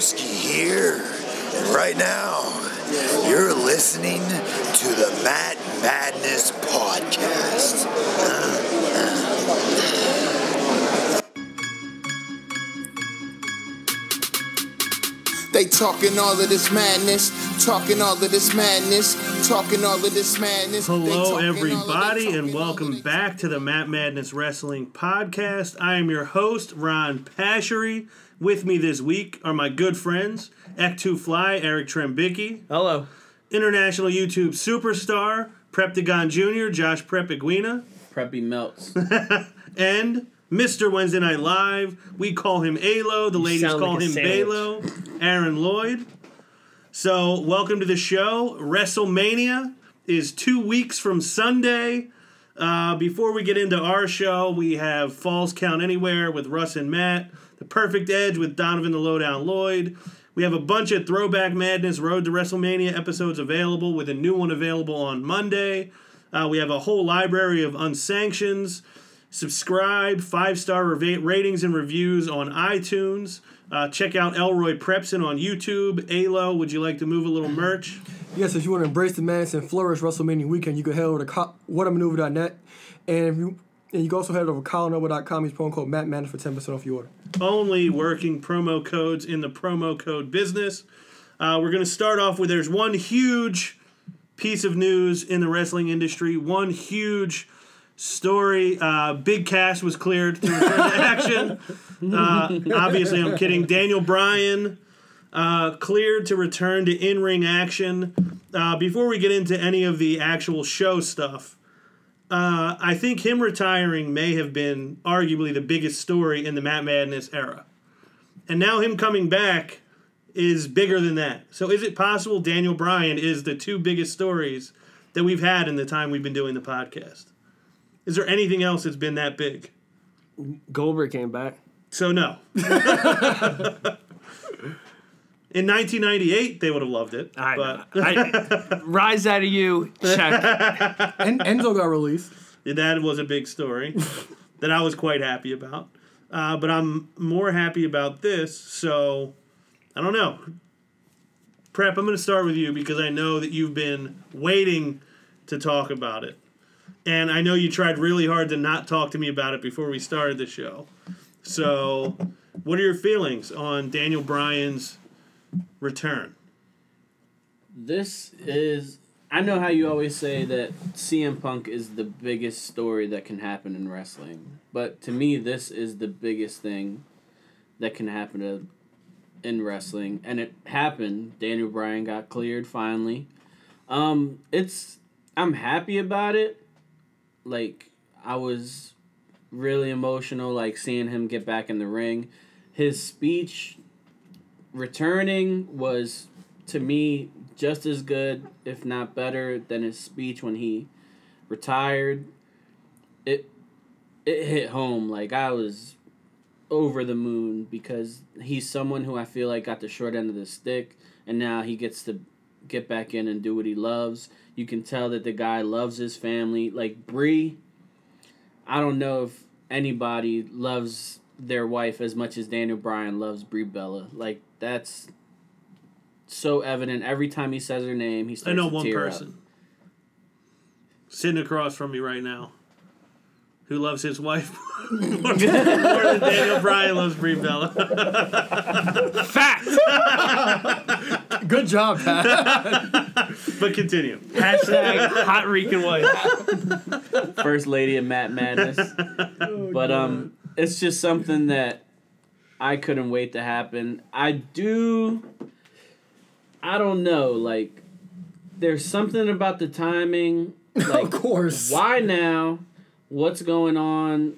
Broski here. And right now, you're listening to the Matt Madness Podcast. They talking all of this madness, talking all of this madness, talking all of this madness. Hello, talking all of- they everybody, and welcome back to the Matt Madness Wrestling Podcast. I am your host, Ron Pashery. With me this week are my good friends, Ek2 Fly, Eric Trembicki, Hello. international YouTube superstar, Preptagon Jr., Josh Prepiguina, Preppy melts. and Mr. Wednesday Night Live. We call him Alo. The ladies sound call like a him sandwich. Balo. Aaron Lloyd. So, welcome to the show. WrestleMania is two weeks from Sunday. Uh, before we get into our show, we have Falls Count Anywhere with Russ and Matt, The Perfect Edge with Donovan the Lowdown Lloyd. We have a bunch of Throwback Madness Road to WrestleMania episodes available, with a new one available on Monday. Uh, we have a whole library of unsanctions. Subscribe, five star ratings and reviews on iTunes. Uh, check out Elroy Prepson on YouTube. Alo, would you like to move a little merch? Yes, if you want to embrace the madness and flourish WrestleMania weekend, you can head over to co- whatamaneuver.net. And if you and you can also head over to colinova.com. Use promo code Matt Madness for 10% off your order. only working promo codes in the promo code business. Uh, we're going to start off with there's one huge piece of news in the wrestling industry, one huge story. Uh, Big Cass was cleared to return to action. Uh, obviously, I'm kidding. Daniel Bryan uh, cleared to return to in ring action. Uh, before we get into any of the actual show stuff, uh, I think him retiring may have been arguably the biggest story in the Matt Madness era. And now him coming back is bigger than that. So is it possible Daniel Bryan is the two biggest stories that we've had in the time we've been doing the podcast? Is there anything else that's been that big? Goldberg came back. So no. in 1998, they would have loved it. I, but I rise out of you. Check. And Enzo got released. that was a big story that I was quite happy about. Uh, but I'm more happy about this. So I don't know. Prep, I'm going to start with you because I know that you've been waiting to talk about it. And I know you tried really hard to not talk to me about it before we started the show. So, what are your feelings on Daniel Bryan's return? This is. I know how you always say that CM Punk is the biggest story that can happen in wrestling, but to me, this is the biggest thing that can happen to, in wrestling, and it happened. Daniel Bryan got cleared finally. Um, it's I'm happy about it. Like I was really emotional, like seeing him get back in the ring. His speech returning was to me just as good, if not better, than his speech when he retired. It it hit home like I was over the moon because he's someone who I feel like got the short end of the stick and now he gets to get back in and do what he loves. You can tell that the guy loves his family. Like Brie, I don't know if anybody loves their wife as much as Daniel Bryan loves Brie Bella. Like that's so evident every time he says her name. He I starts know to one tear up. person sitting across from me right now who loves his wife more, more than Daniel Bryan loves Brie Bella. Fact. Good job, Pat. but continue. Hashtag hot Rican wife. First lady of Matt Madness. but um, it's just something that I couldn't wait to happen. I do. I don't know. Like, there's something about the timing. Like, of course. why now? What's going on?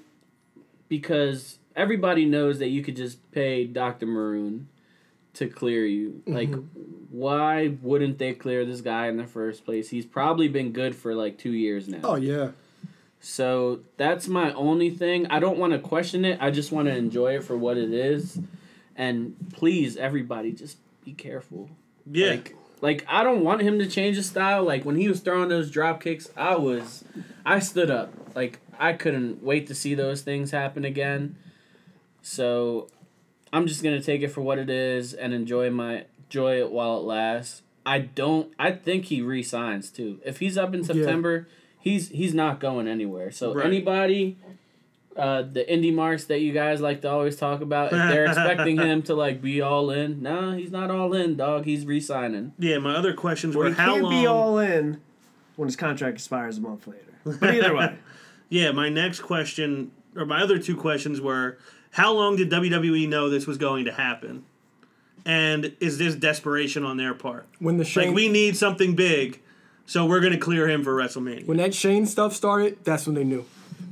Because everybody knows that you could just pay Dr. Maroon to clear you. Mm-hmm. Like, why wouldn't they clear this guy in the first place? He's probably been good for like two years now. Oh, yeah. So that's my only thing. I don't want to question it. I just want to enjoy it for what it is. And please, everybody, just be careful. Yeah. Like, like I don't want him to change his style. Like when he was throwing those drop kicks, I was, I stood up. Like I couldn't wait to see those things happen again. So, I'm just gonna take it for what it is and enjoy my enjoy it while it lasts. I don't. I think he resigns too. If he's up in September, he's he's not going anywhere. So Right. anybody, uh, the indie marks that you guys like to always talk about, if they're expecting him to like be all in, no, he's not all in, dog. He's resigning. Yeah, my other questions Well, were he how can't long. be all in when his contract expires a month later. But either way, yeah, my next question or my other two questions were how long did WWE know this was going to happen, and is this desperation on their part? When the Shane Like we need something big, so we're gonna clear him for WrestleMania. when that Shane stuff started, that's when they knew.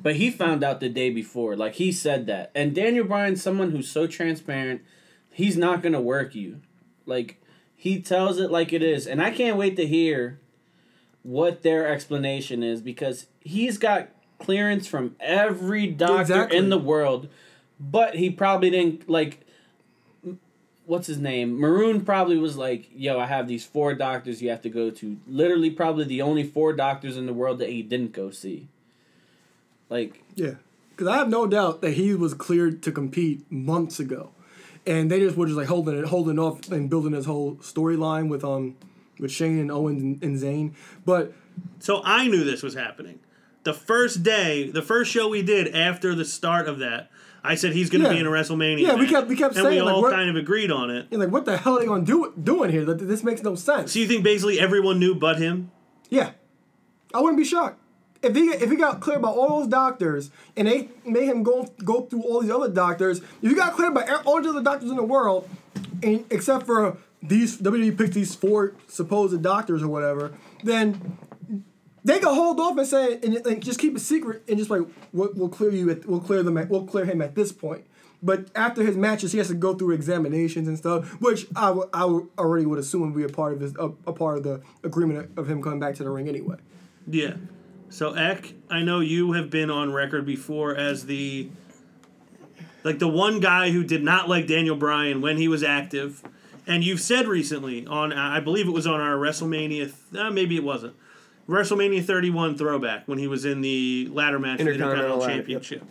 But he found out the day before. Like he said that. And Daniel Bryan's someone who's so transparent. He's not gonna work you. Like he tells it like it is. And I can't wait to hear what their explanation is because he's got clearance from every doctor Exactly. in the world. But he probably didn't like what's his name? Maroon probably was like, "Yo, I have these four doctors you have to go to." Literally, probably the only four doctors in the world that he didn't go see. Like, Yeah, because I have no doubt that he was cleared to compete months ago, and they just were just like holding it, holding off, and building this whole storyline with um with Shane and Owens and, and Zayn. But So I knew this was happening. The first day, the first show we did after the start of that, I said he's going to Yeah. be in a WrestleMania. Yeah, we kept- we kept and we saying, like, all what- kind of agreed on it. you're like, what the hell are they gonna do doing here? That this makes no sense. So you think basically everyone knew but him? Yeah, I wouldn't be shocked if he if he got cleared by all those doctors and they made him go go through all these other doctors. If you got cleared by all the other doctors in the world, and except for these WWE picked these four supposed doctors or whatever, then they can hold off and say and, and just keep it secret and just like we'll, we'll clear you at, we'll clear them at, we'll clear him at this point. But after his matches, he has to go through examinations and stuff, which I I already would assume would be a part of his a, a part of the agreement of him coming back to the ring anyway. Yeah. So Eck, I know you have been on record before as the like the one guy who did not like Daniel Bryan when he was active, and you've said recently on I believe it was on our WrestleMania, th- uh, maybe it wasn't WrestleMania 31 throwback when he was in the ladder match for the Intercontinental Intercontinental ladder, Championship.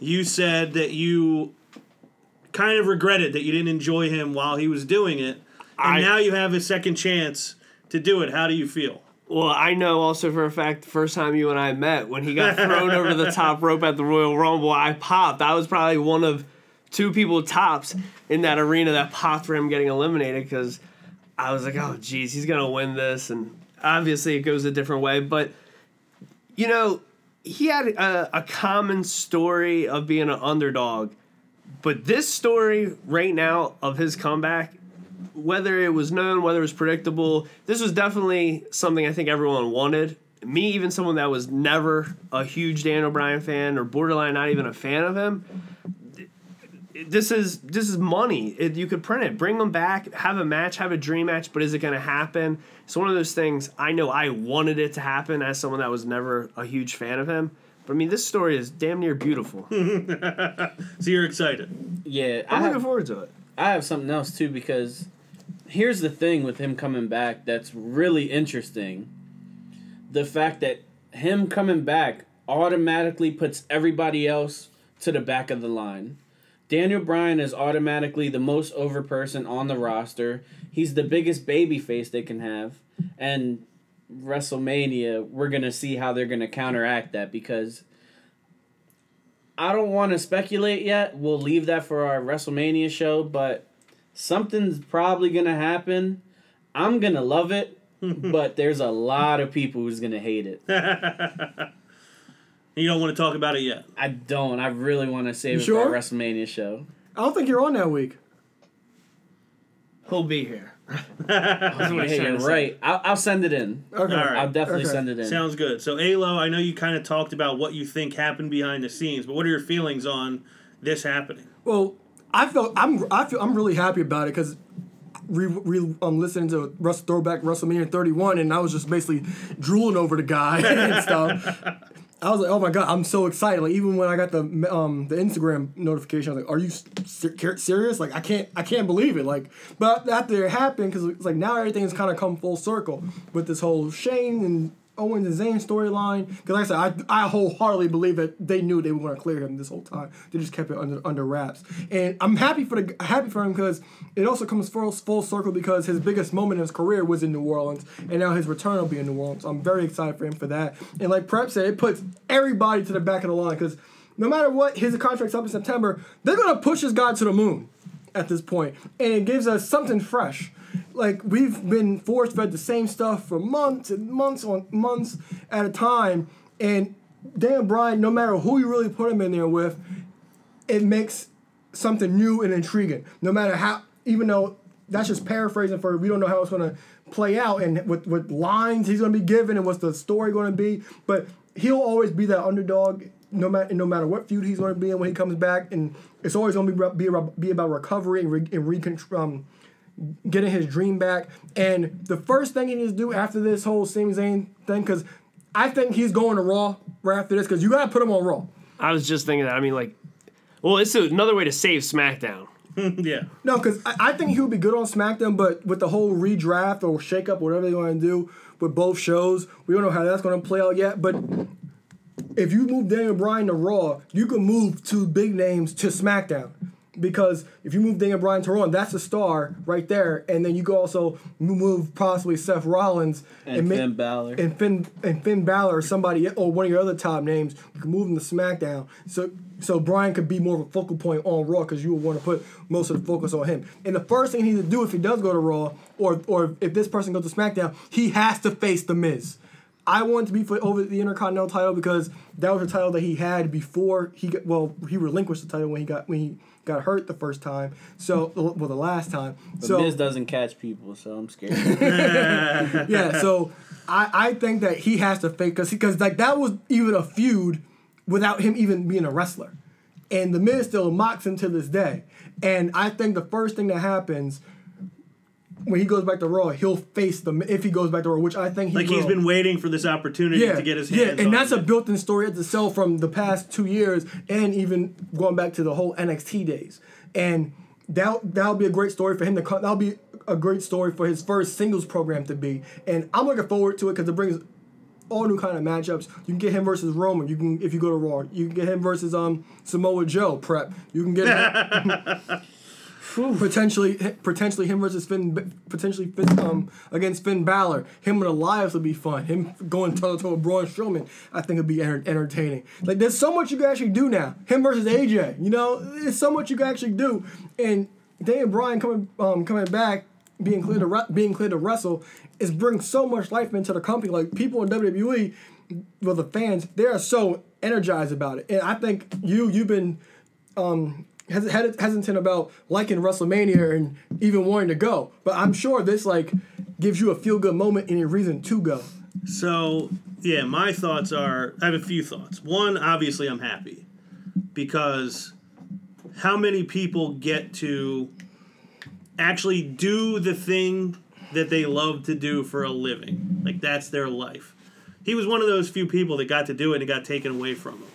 You said that you kind of regretted that you didn't enjoy him while he was doing it, and I- now you have a second chance to do it. How do you feel? well, I know also for a fact the first time you and I met when he got thrown over the top rope at the Royal Rumble, I popped. I was probably one of two people tops in that arena that popped for him getting eliminated because I was like, oh, geez, he's gonna win this, and obviously it goes a different way, but you know, he had a, a common story of being an underdog, but this story right now of his comeback, whether it was known, whether it was predictable, this was definitely something I think everyone wanted. Me, even someone that was never a huge Dan O'Brien fan or borderline not even a fan of him, this is this is money. It, you could print it, bring them back, have a match, have a dream match, but is it going to happen? It's one of those things. I know I wanted it to happen as someone that was never a huge fan of him. But I mean, this story is damn near beautiful. So you're excited. yeah, I I'm have, looking forward to it. I have something else too because here's the thing with him coming back that's really interesting. The fact that him coming back automatically puts everybody else to the back of the line. Daniel Bryan is automatically the most over person on the roster. He's the biggest baby face they can have. And WrestleMania, we're going to see how they're going to counteract that because I don't want to speculate yet. We'll leave that for our WrestleMania show, but something's probably going to happen. I'm going to love it, but there's a lot of people who's going to hate it. You don't want to talk about it yet. I don't. I really want to save You it sure? for our WrestleMania show. I don't think you're on that week. He'll be here. Hey, you're right. I'll, I'll send it in. Okay. All right. I'll definitely Okay. send it in. Sounds good. So, Alo, I know you kind of talked about what you think happened behind the scenes, but what are your feelings on this happening? Well, I felt I'm I feel I'm really happy about it because re, re um listening to Russ throwback WrestleMania 31 and I was just basically drooling over the guy and stuff. I was like, oh my god, I'm so excited! Like even when I got the um the Instagram notification, I was like, are you ser- serious? Like I can't I can't believe it. Like, but after it happened, because it's like now everything has kind of come full circle with this whole Shane and Owens and Zayn storyline. Because like I said, I, I wholeheartedly believe that they knew they were going to clear him this whole time. They just kept it under under wraps, and I'm happy for the happy for him because it also comes full full circle because his biggest moment in his career was in New Orleans, and now his return will be in New Orleans. I'm very excited for him for that. And like Prep said, it puts everybody to the back of the line because no matter what, his contract's up in September. They're going to push this guy to the moon at this point, and it gives us something fresh. Like we've been force fed the same stuff for months and months on months at a time, and Dan Bryan, no matter who you really put him in there with, it makes something new and intriguing. No matter how, even though that's just paraphrasing for we don't know how it's going to play out and what what lines he's going to be given and what's the story going to be, but he'll always be that underdog no matter no matter what feud he's going to be in when he comes back, and it's always going to be be about, be about recovery and, re, and recon, um, getting his dream back. And the first thing he needs to do after this whole Sami Zayn thing, because I think he's going to Raw right after this, because you got to put him on Raw. I was just thinking that. I mean, like, well, it's another way to save SmackDown. yeah. No, because I, I think he would be good on SmackDown, but with the whole redraft or shakeup, whatever they're going to do with both shows, we don't know how that's going to play out yet. But if you move Daniel Bryan to Raw, you can move two big names to SmackDown. Because if you move Daniel Bryan to Raw, that's a star right there, and then you can also move possibly Seth Rollins And ma- Finn Balor. and Finn and Finn Balor or somebody or one of your other top names. You can move them to SmackDown, so so Bryan could be more of a focal point on Raw because you would want to put most of the focus on him. And the first thing he needs to do if he does go to Raw, or or if this person goes to SmackDown, he has to face the Miz. I want to be for over the Intercontinental title because that was a title that he had before he got well he relinquished the title when he got when he got hurt the first time. So well the last time. But so Miz doesn't catch people, so I'm scared. yeah, so I, I think that he has to fake because because like that was even a feud without him even being a wrestler, and the Miz still mocks him to this day. And I think the first thing that happens when he goes back to Raw, he'll face the if he goes back to Raw, which I think he Like he's will. been waiting for this opportunity yeah, to get his hands. yeah, and that's a built-in story at the sell from the past two years, and even going back to the whole NXT days. And that that'll be a great story for him to come. That'll be a great story for his first singles program to be. And I'm looking forward to it because it brings all new kind of matchups. You can get him versus Roman. You can if you go to Raw. You can get him versus um Samoa Joe. Prep. You can get him, potentially potentially him versus Finn. Potentially Finn, um against Finn Balor. Him and Elias would be fun. Him going toe to toe with Braun Strowman. I think would be enter- entertaining. Like there's so much you can actually do now. Him versus AJ. You know, there's so much you can actually do. And Daniel Bryan coming um coming back being clear to re- being clear to wrestle is bring so much life into the company. Like people in WWE, well the fans, they are so energized about it. And I think you you've been um hesitant about liking WrestleMania and even wanting to go. But I'm sure this like gives you a feel good moment and a reason to go. So yeah, my thoughts are I have a few thoughts. One, obviously I'm happy because how many people get to actually do the thing that they love to do for a living? Like that's their life. He was one of those few people that got to do it and it got taken away from him.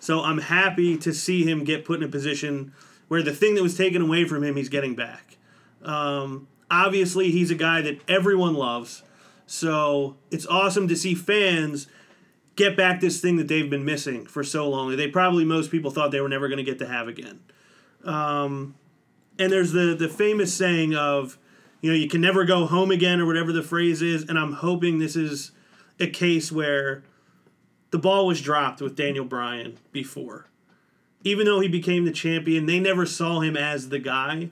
So I'm happy to see him get put in a position where the thing that was taken away from him, he's getting back. Um, obviously, he's a guy that everyone loves. So it's awesome to see fans get back this thing that they've been missing for so long. They probably most people thought they were never going to get to have again. Um, and there's the the famous saying of, you know, you can never go home again or whatever the phrase is. And I'm hoping this is a case where the ball was dropped with Daniel Bryan before. Even though he became the champion, they never saw him as the guy.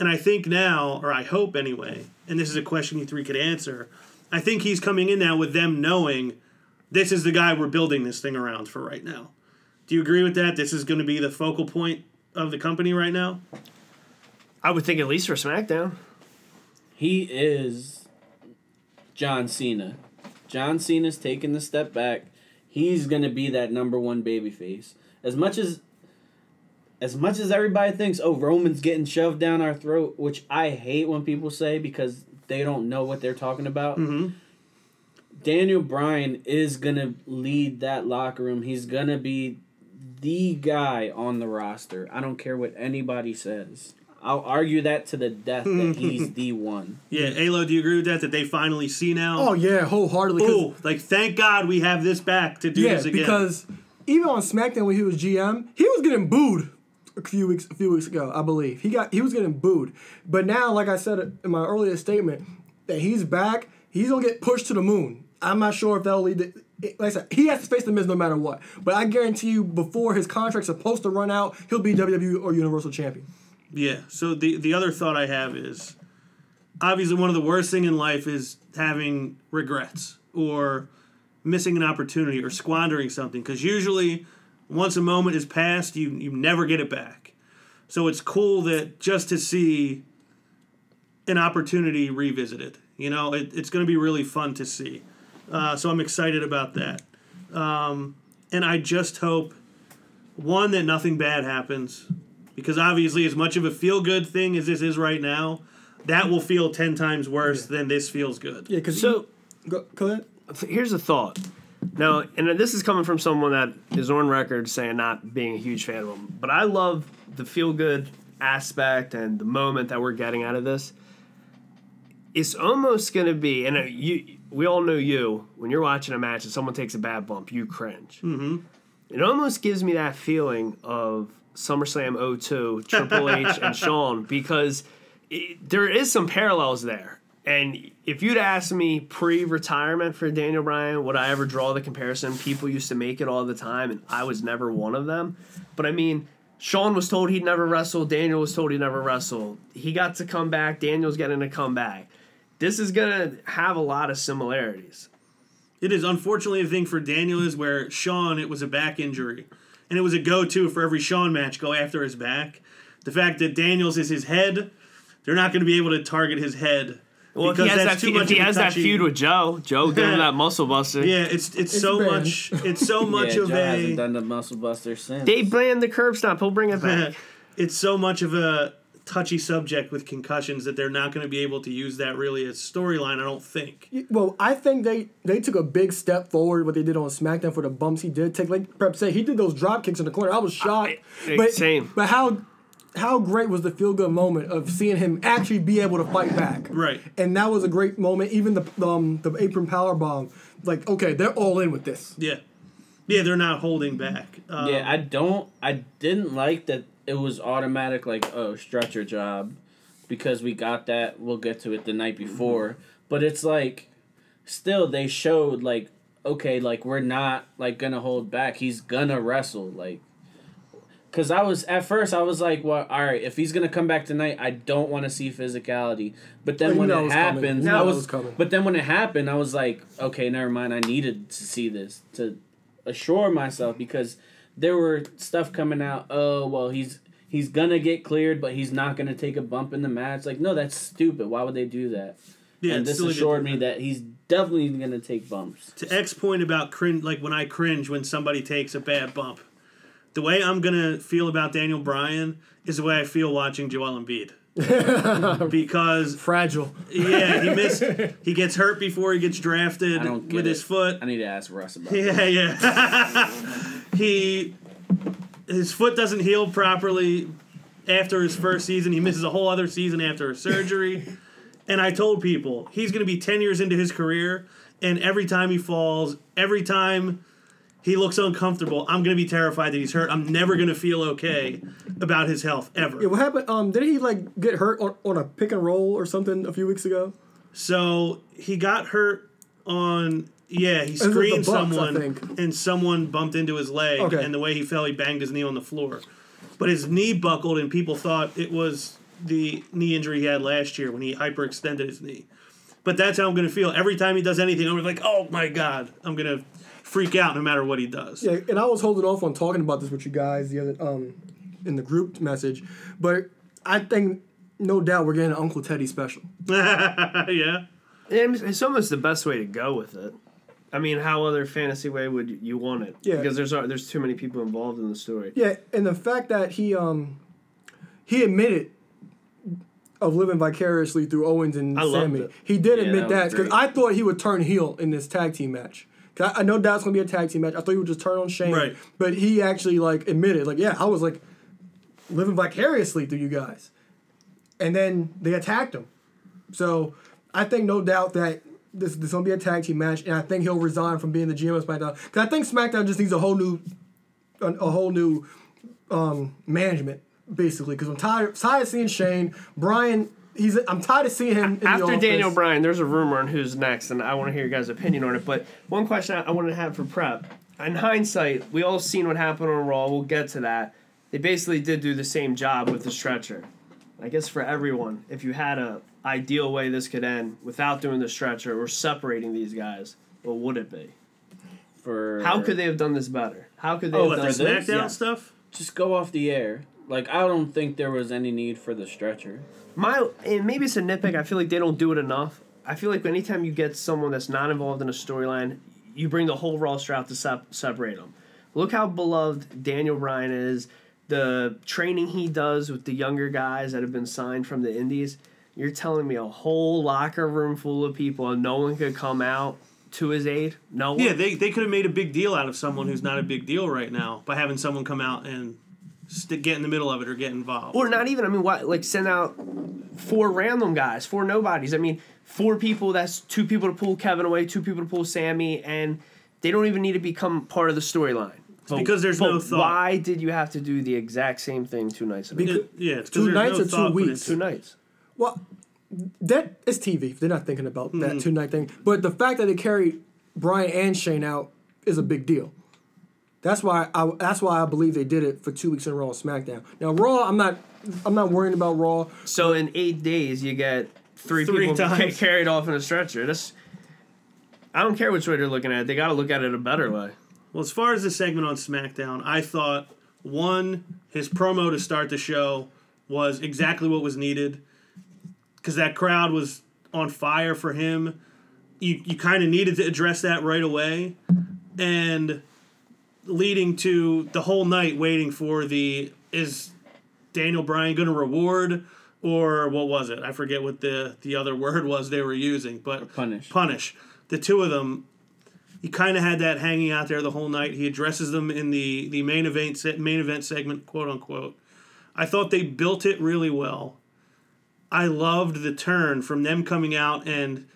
And I think now, or I hope anyway, and this is a question you three could answer, I think he's coming in now with them knowing this is the guy we're building this thing around for right now. Do you agree with that? This is going to be the focal point of the company right now? I would think at least for SmackDown. he is John Cena. John Cena's taking the step back. He's gonna be that number one babyface. As much as as much as everybody thinks, oh, Roman's getting shoved down our throat, which I hate when people say because they don't know what they're talking about. Mhm. Daniel Bryan is gonna lead that locker room. He's gonna be the guy on the roster. I don't care what anybody says. I'll argue that to the death that he's the one. Yeah, Alo, do you agree with that? That they finally see now? Oh yeah, wholeheartedly. 'cause- Ooh, like thank God we have this back to do yeah, this again. because even on SmackDown when he was GM, he was getting booed a few weeks a few weeks ago, I believe. He got he was getting booed, but now, like I said in my earlier statement, that he's back, he's gonna get pushed to the moon. I'm not sure if that'll lead. To, like I said, he has to face the Miz no matter what. But I guarantee you, before his contract's supposed to run out, he'll be WWE or Universal Champion. Yeah. So the the other thought I have is obviously one of the worst thing in life is having regrets or missing an opportunity or squandering something because usually once a moment is passed you you never get it back. So it's cool that just to see an opportunity revisited. You know, it, it's going to be really fun to see. Uh, so I'm excited about that. Um, and I just hope one that nothing bad happens because obviously as much of a feel good thing as this is right now that will feel 10 times worse than this feels good Yeah, because So go, go ahead. here's a thought. Now, and this is coming from someone that is on record saying not being a huge fan of them, but I love the feel good aspect and the moment that we're getting out of this. It's almost going to be, and uh, you, we all know you when you're watching a match and someone takes a bad bump, you cringe. Mm-hmm. It almost gives me that feeling of SummerSlam 02, Triple H and Shawn because it, there is some parallels there. And if you'd asked me pre-retirement for Daniel Bryan, would I ever draw the comparison? People used to make it all the time, and I was never one of them. But I mean, Shawn was told he'd never wrestle. Daniel was told he'd never wrestle. He got to come back. Daniel's getting to come back. This is gonna have a lot of similarities. it is unfortunately the thing for daniel is where shawn it was a back injury and it was a go-to for every shawn match go after his back the fact that daniels is his head they're not going to be able to target his head Well, if he has, that, fe- if he of a has that feud with Joe, Joe gave him that muscle buster. yeah it's it's, so banned. much it's so much yeah, of Joe a hasn't done the muscle buster since. They banned the curb stomp. He'll bring it back. it's so much of a touchy subject with concussions that they're not going to be able to use that really as storyline. I don't think. Well, I think they they took a big step forward what they did on SmackDown for the bumps he did take. Like Prep said, he did those drop kicks in the corner. I was shocked. I- but same. But how how great was the feel good moment of seeing him actually be able to fight back? Right. And that was a great moment. Even the um the apron power bomb. Like okay, they're all in with this. Yeah, yeah, they're not holding back. Um, Yeah, I don't. I didn't like that it was automatic. Like, oh, stretcher job, because we got that. We'll get to it the night before. But it's like, still they showed like, okay, like we're not like gonna hold back. He's gonna wrestle. Like, cause I was at first I was like, well, all right, if he's gonna come back tonight, I don't want to see physicality. But then you when it happened, I was. was. But then when it happened, I was like, okay, never mind. I needed to see this to assure myself because there were stuff coming out. Oh well, he's he's gonna get cleared, but he's not gonna take a bump in the match. Like no, that's stupid. Why would they do that? yeah. and this assured me that he's definitely gonna take bumps. to Eck's point about cringe, like when I cringe when somebody takes a bad bump. The way I'm gonna feel about Daniel Bryan is the way I feel watching Joel Embiid. because Fragile. yeah, he missed. He gets hurt before he gets drafted I don't get with his foot. I need to ask Russ about. It. Yeah, yeah. he his foot doesn't heal properly after his first season. He misses a whole other season after a surgery. and I told people he's going to be 10 years into his career and every time he falls, every time he looks uncomfortable, I'm going to be terrified that he's hurt. I'm never going to feel okay about his health ever. Yeah, what happened? Um, did he like get hurt on, on a pick and roll or something a few weeks ago? So he got hurt on yeah, he screened Bucks, someone and someone bumped into his leg Okay. and the way he fell he banged his knee on the floor. But his knee buckled and people thought it was the knee injury he had last year when he hyperextended his knee. But that's how I'm gonna feel. Every time he does anything, I'm like, oh my god. I'm gonna freak out no matter what he does. Yeah, and I was holding off on talking about this with you guys the other um in the group message, but I think no doubt we're getting an Uncle Teddy special. yeah. And It's almost the best way to go with it. I mean, how other fantasy way would you want it? Yeah. Because there's there's too many people involved in the story. Yeah, and the fact that he um he admitted of living vicariously through Owens and I loved Sami. it. He did Yeah, admit that that because. I thought he would turn heel in this tag team match. 'Cause I, I know that's gonna be a tag team match. I thought he would just turn on Shane, Right. but he actually like admitted, like, yeah, I was like living vicariously through you guys. and then they attacked him. So I think no doubt that this this gonna be a tag team match, and I think he'll resign from being the GM of SmackDown because I think SmackDown just needs a whole new, a, a whole new um, management basically. Because I'm tired tired of seeing Shane Brian. He's I'm tired of seeing him in the After office. Daniel Bryan, there's a rumor on who's next, and I want to hear your guys' opinion on it. But one question I, I wanted to have for prep. In hindsight, we all seen what happened on Raw. We'll get to that. They basically did do the same job with the stretcher. I guess for everyone, if you had a ideal way this could end without doing the stretcher or separating these guys, what would it be? For How could they have done this better? How could they Oh, have What done the this? SmackDown Yeah. stuff? just go off the air? Like I don't think there was any need for the stretcher. My and maybe it's a nitpick. I feel like they don't do it enough. I feel like anytime you get someone that's not involved in a storyline, you bring the whole roster out to sep- separate them. Look how beloved Daniel Bryan is. The training he does with the younger guys that have been signed from the Indies. You're telling me a whole locker room full of people and no one could come out to his aid? No one. Yeah, they, they could have made a big deal out of someone who's not a big deal right now by having someone come out and st- get in the middle of it or get involved. or not even. I mean, what like send out four random guys, four nobodies. I mean, four people. That's two people to pull Kevin away, two people to pull Sami, and they don't even need to become part of the storyline. But- because there's but no thought. Why did you have to do the exact same thing two nights ago? Because- It- yeah, it's 'cause Two nights no or two weeks? two nights. Well, that is TV. They're not thinking about Mm-hmm. that two night thing. But the fact that they carried Bryan and Shane out is a big deal. That's why I that's why I believe they did it for two weeks in a row on SmackDown. Now Raw, I'm not I'm not worrying about Raw. So in eight days, you get three, Three people ca- times. carried off in a stretcher. That's. I don't care which way they're looking at it. They got to look at it a better way. Well, as far as the segment on SmackDown, I thought one, his promo to start the show was exactly what was needed because that crowd was on fire for him. You, you kind of needed to address that right away. And leading to the whole night waiting for the is Daniel Bryan going to reward or what was it? I forget what the, the other word was they were using, but Punish. Punish. The two of them he kind of had that hanging out there the whole night. He addresses them in the the main event main event segment, quote unquote. I thought they built it really well. I loved the turn from them coming out and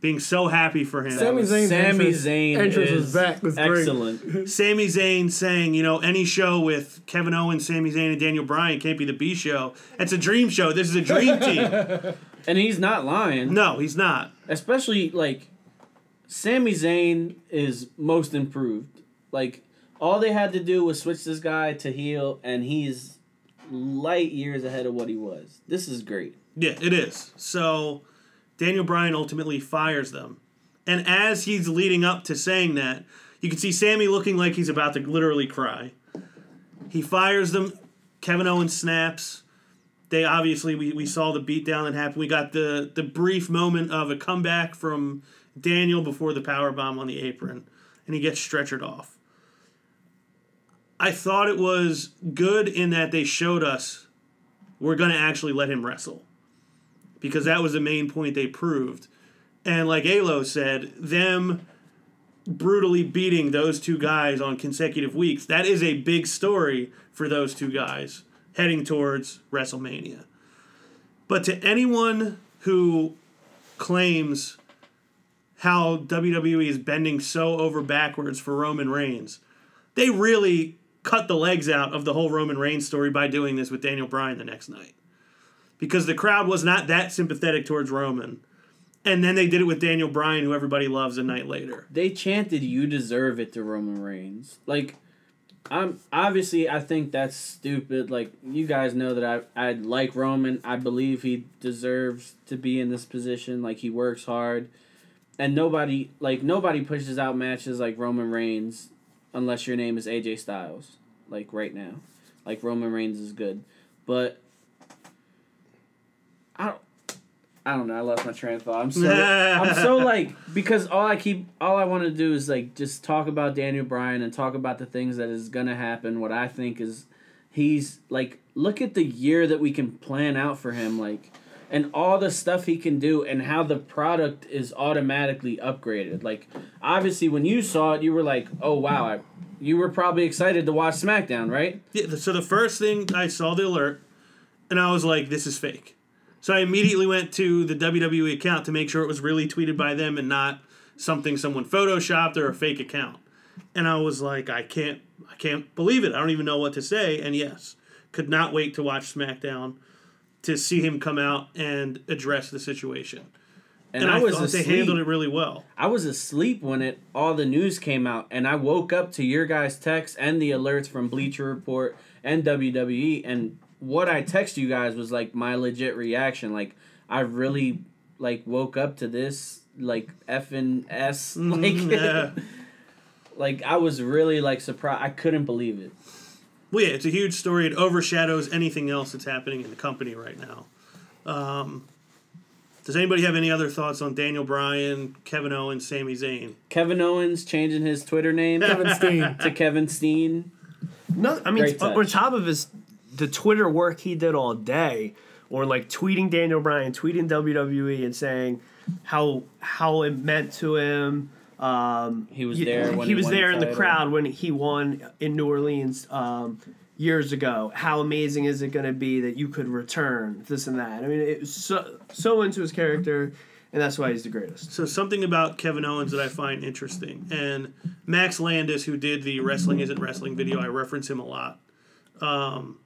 being so happy for him. Sami Zayn's Sami entrance, Zayn entrance is was back was great. excellent. Sami Zayn saying, you know, any show with Kevin Owens, Sami Zayn, and Daniel Bryan can't be the B show. It's a dream show. This is a dream team. and he's not lying. No, he's not. Especially like Sami Zayn is most improved. Like all they had to do was switch this guy to heel and he's light years ahead of what he was. This is great. Yeah, it is. So Daniel Bryan ultimately fires them. And as he's leading up to saying that, you can see Sami looking like he's about to literally cry. He fires them. Kevin Owens snaps. They obviously we, we saw the beatdown that happened. We got the the brief moment of a comeback from Daniel before the power bomb on the apron, and he gets stretchered off. I thought it was good in that they showed us we're going to actually let him wrestle because that was the main point they proved. And like Alo said, them brutally beating those two guys on consecutive weeks, that is a big story for those two guys heading towards WrestleMania. But to anyone who claims how WWE is bending so over backwards for Roman Reigns, they really cut the legs out of the whole Roman Reigns story by doing this with Daniel Bryan the next night because the crowd was not that sympathetic towards Roman. And then they did it with Daniel Bryan, who everybody loves a night later. They chanted "You deserve it" to Roman Reigns. Like, I'm obviously I think that's stupid. Like you guys know that I I like Roman. I believe he deserves to be in this position. Like he works hard, and nobody like nobody pushes out matches like Roman Reigns, unless your name is AJ Styles. Like right now, like Roman Reigns is good, but I don't. I don't know. I lost my train of thought. I'm so I'm so like because all I keep all I want to do is like just talk about Daniel Bryan and talk about the things that is gonna happen. What I think is he's like look at the year that we can plan out for him like and all the stuff he can do and how the product is automatically upgraded. Like obviously when you saw it you were like, "Oh wow, I, you were probably excited to watch SmackDown, right?" Yeah, so the first thing I saw the alert, and I was like, "This is fake." So I immediately went to the WWE account to make sure it was really tweeted by them and not something someone photoshopped or a fake account. And I was like, I can't, I can't believe it. I don't even know what to say. And yes, could not wait to watch SmackDown to see him come out and address the situation. And, And, I, I, was thought asleep. they handled it really well. I was asleep when it all the news came out, and I woke up to your guys' texts and the alerts from Bleacher Report and WWE, and what I text you guys was like my legit reaction. Like I really like woke up to this like F and S like Yeah. like I was really like surprised. I couldn't believe it. Well, yeah, it's a huge story. It overshadows anything else that's happening in the company right now. Um, does anybody have any other thoughts on Daniel Bryan, Kevin Owens, Sami Zayn? Kevin Owens changing his Twitter name Kevin Steen. to Kevin Steen. No, I mean, Great on top of his the Twitter work he did all day, or like tweeting Daniel Bryan, tweeting WWE, and saying how how it meant to him. Um, He was y- there when he he was won there the in the crowd when he won in New Orleans um, years ago. How amazing is it going to be that you could return this and that? I mean, it was so so into his character, and that's why he's the greatest. So something about Kevin Owens that I find interesting, and Max Landis, who did the "Wrestling Isn't Wrestling" video, I reference him a lot. Um,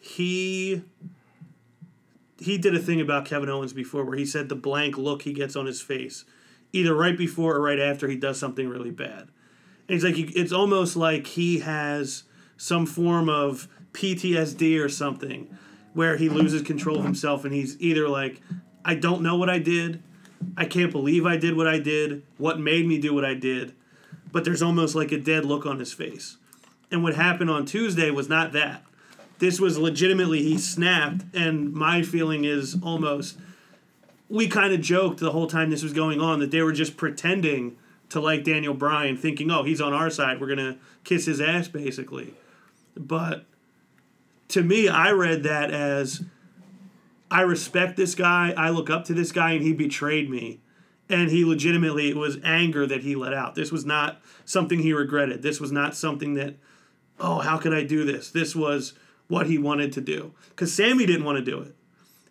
he he did a thing about Kevin Owens before, where he said the blank look he gets on his face, either right before or right after he does something really bad. And he's like, it's almost like he has some form of PTSD or something, where he loses control of himself, and he's either like, I don't know what I did, I can't believe I did what I did. What made me do what I did? But there's almost like a dead look on his face. And what happened on Tuesday was not that. This was legitimately he snapped, and my feeling is almost we kind of joked the whole time this was going on that they were just pretending to like Daniel Bryan, thinking, "Oh, he's on our side. We're gonna kiss his ass," basically. But to me, I read that as I respect this guy. I look up to this guy, and he betrayed me. And he legitimately, it was anger that he let out. This was not something he regretted. This was not something that, oh, how could I do this? This was what he wanted to do. Because Sami didn't want to do it.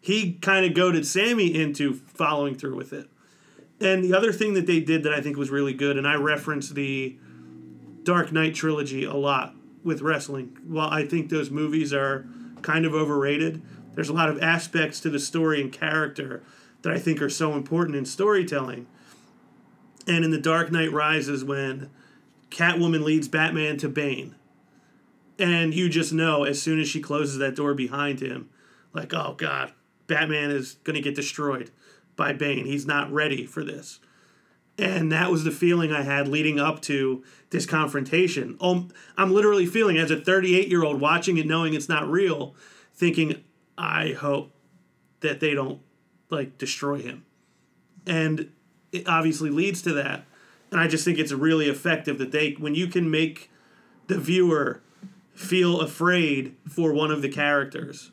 He kind of goaded Sami into following through with it. And the other thing that they did that I think was really good, and I reference the Dark Knight trilogy a lot with wrestling. While I think those movies are kind of overrated, there's a lot of aspects to the story and character that I think are so important in storytelling. And in The Dark Knight Rises, when Catwoman leads Batman to Bane, and you just know as soon as she closes that door behind him, like, oh God, Batman is to get destroyed by Bane. He's not ready for this. And that was the feeling I had leading up to this confrontation. Um, I'm literally feeling, as a 38 year old watching it, knowing it's not real, thinking, I hope that they don't like destroy him. And it obviously leads to that. And I just think it's really effective that they, when you can make the viewer feel afraid for one of the characters,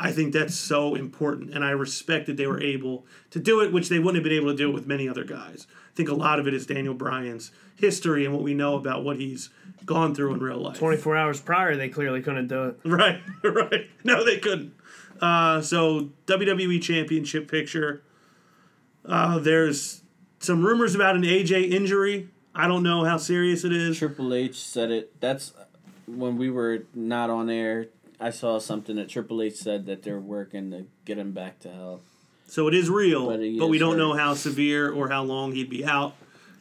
I think that's so important. And I respect that they were able to do it, which they wouldn't have been able to do it with many other guys. I think a lot of it is Daniel Bryan's history and what we know about what he's gone through in real life. 24 hours prior, they clearly couldn't do it. Right, right. No, they couldn't. Uh, so WWE Championship picture. Uh, there's some rumors about an AJ injury. I don't know how serious it is. Triple H said it. That's when we were not on air. I saw something that Triple H said that they're working to get him back to health. So it is real, But but, he we don't hurt. know how severe or how long he'd be out.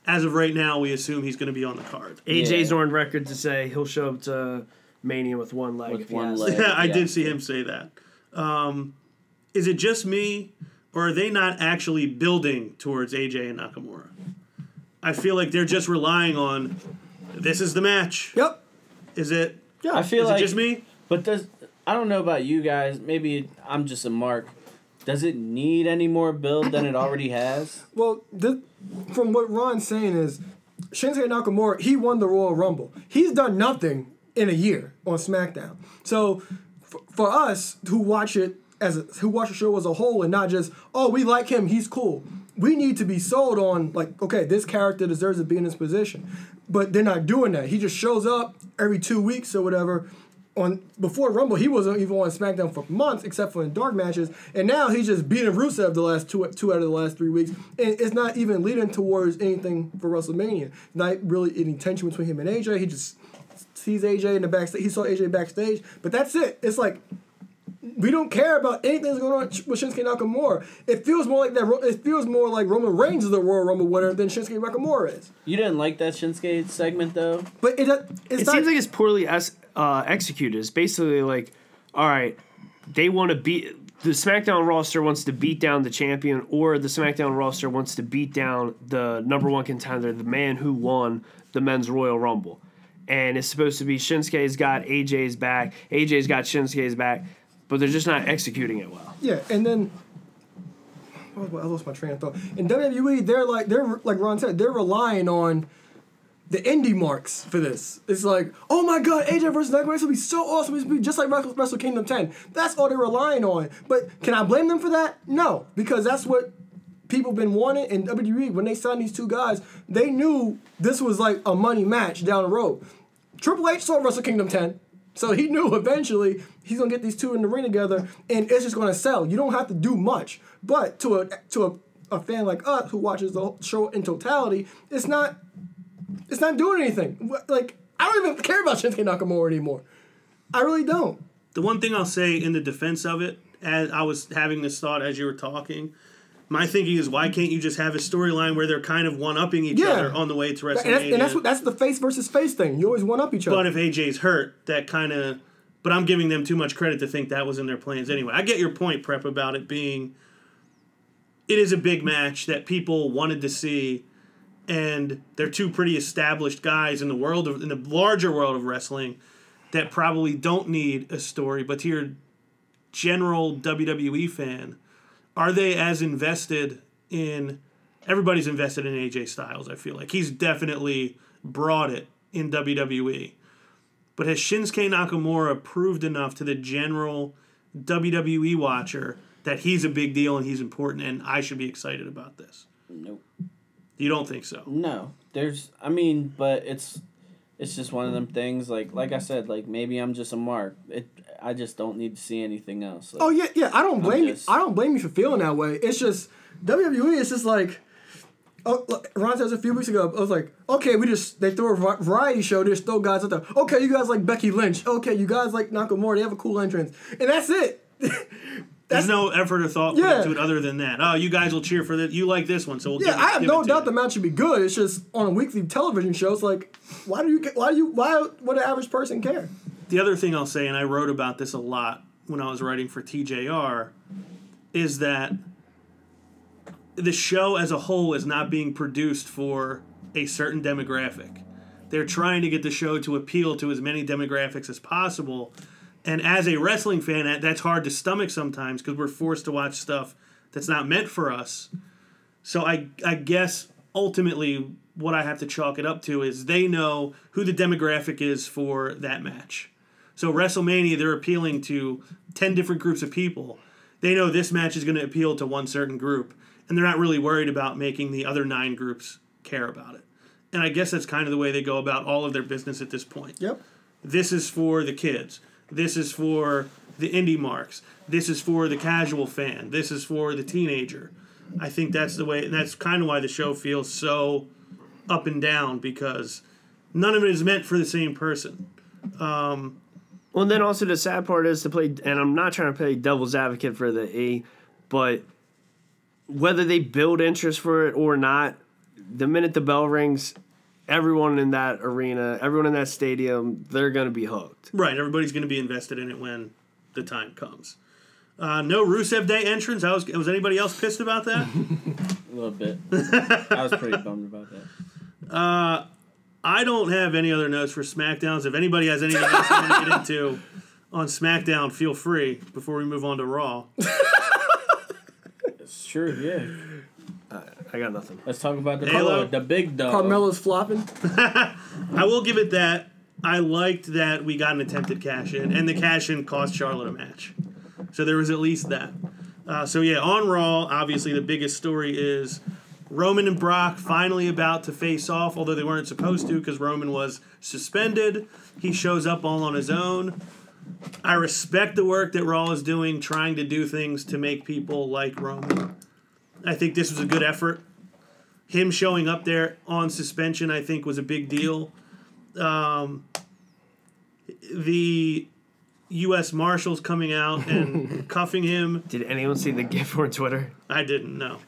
As of right now, we assume he's going to be on the card. AJ's Yeah. on record to say he'll show up to Mania with one leg. With if one leg. Yeah, I Yeah. did see him say that. Um, is it just me, or are they not actually building towards AJ and Nakamura? I feel like they're just relying on this is the match. Yep. Is it? Yeah. I feel Is like it just me? But does I don't know about you guys. Maybe I'm just a mark. Does it need any more build than it already has? Well, this, from what Ron's saying is, Shinsuke Nakamura, he won the Royal Rumble. He's done nothing in a year on SmackDown. So, f- for us who watch it as a, who watch the show as a whole and not just oh we like him he's cool. We need to be sold on like okay this character deserves to be in this position, but they're not doing that. He just shows up every two weeks or whatever, on before Rumble, he wasn't even on SmackDown for months, except for in dark matches. And now he's just beating Rusev the last two two out of the last three weeks, and it's not even leading towards anything for WrestleMania. Not really any tension between him and AJ. He just sees AJ in the backstage. He saw AJ backstage, but that's it. It's like we don't care about anything that's going on with Shinsuke Nakamura. It feels more like that. It feels more like Roman Reigns is the Royal Rumble winner than Shinsuke Nakamura is. You didn't like that Shinsuke segment though. But it it's It not, seems like it's poorly es- uh, executed. It's basically like, all right, they want to beat the SmackDown roster wants to beat down the champion, or the SmackDown roster wants to beat down the number one contender, the man who won the men's Royal Rumble. And it's supposed to be Shinsuke's got AJ's back, AJ's got Shinsuke's back, but they're just not executing it well. Yeah, and then oh, I lost my train of thought. In WWE, they're like they're like Ron said, they're relying on the indie marks for this. It's like, oh my god, AJ versus Nakamura, will be so awesome. It's be just like Wrestle, Kingdom 10. That's all they're relying on. But can I blame them for that? No, because that's what people been wanting. And WWE, when they signed these two guys, they knew this was like a money match down the road. Triple H saw Wrestle Kingdom 10. So he knew eventually he's gonna get these two in the ring together, and it's just gonna sell. You don't have to do much, but to a to a, a fan like us who watches the show in totality, it's not it's not doing anything. Like I don't even care about Shinsuke Nakamura anymore. I really don't. The one thing I'll say in the defense of it, as I was having this thought as you were talking, my thinking is why can't you just have a storyline where they're kind of one upping each Yeah. other on the way to WrestleMania? And that's, and that's what that's the face versus face thing. You always one up each other. but if AJ's hurt, that kind of. But I'm giving them too much credit to think that was in their plans anyway. I get your point, Prep, about it being. It is a big match that people wanted to see, and they're two pretty established guys in the world of in the larger world of wrestling that probably don't need a story. But to your general WWE fan, are they as invested in? Everybody's invested in AJ Styles. I feel like he's definitely brought it in WWE. But has Shinsuke Nakamura proved enough to the general WWE watcher that he's a big deal and he's important and I should be excited about this? Nope. You don't think so? No, there's. I mean, but it's it's just one of them things. Like like I said, like maybe I'm just a mark. It. I just don't need to see anything else. Like, Oh yeah, yeah. I don't blame just- you. I don't blame you for feeling that way. It's just WWE. It's just like. Oh, look, Ron says a few weeks ago. I was like, okay, we just they throw a variety show. There's still guys out there. Okay, you guys like Becky Lynch. Okay, you guys like Nakamura. They have a cool entrance, and that's it. There's no effort or thought put Yeah. into it other than that. Oh, you guys will cheer for this. You like this one, so we'll yeah, give it- I have no doubt the match should be good. It's just on a weekly television show. It's like, why do you? Why do you? Why would an average person care? The other thing I'll say, and I wrote about this a lot when I was writing for TJR, is that the show as a whole is not being produced for a certain demographic. They're trying to get the show to appeal to as many demographics as possible. And as a wrestling fan, that's hard to stomach sometimes because we're forced to watch stuff that's not meant for us. So I, I guess ultimately what I have to chalk it up to is they know who the demographic is for that match. So WrestleMania, they're appealing to ten different groups of people. They know this match is going to appeal to one certain group, and they're not really worried about making the other nine groups care about it. And I guess that's kind of the way they go about all of their business at this point. Yep. This is for the kids. This is for the indie marks. This is for the casual fan. This is for the teenager. I think that's the way, and that's kind of why the show feels so up and down because none of it is meant for the same person. Um, well, then also the sad part is to play, and I'm not trying to play devil's advocate for the E, but whether they build interest for it or not, the minute the bell rings, everyone in that arena, everyone in that stadium, they're going to be hooked. Right, everybody's going to be invested in it when the time comes. Uh, no Rusev Day entrance. I was was anybody else pissed about that? a little bit. I was pretty bummed about that. I don't have any other notes for SmackDowns. If anybody has anything else they want to get into on SmackDown, feel free before we move on to Raw. Sure, yeah. I got nothing. Let's talk about the Halo. the big dog. Carmella's flopping. I will give it that. I liked that we got an attempted cash in, and the cash in cost Charlotte a match. So there was at least that. Uh, so yeah, on Raw, obviously the biggest story is Roman and Brock finally about to face off, although they weren't supposed to because Roman was suspended. He shows up all on his own. I respect the work that Raw is doing, trying to do things to make people like Roman. I think this was a good effort. Him showing up there on suspension, I think, was a big deal. Um, the U.S. Marshals coming out and cuffing him, Did anyone see the GIF on Twitter? I didn't know.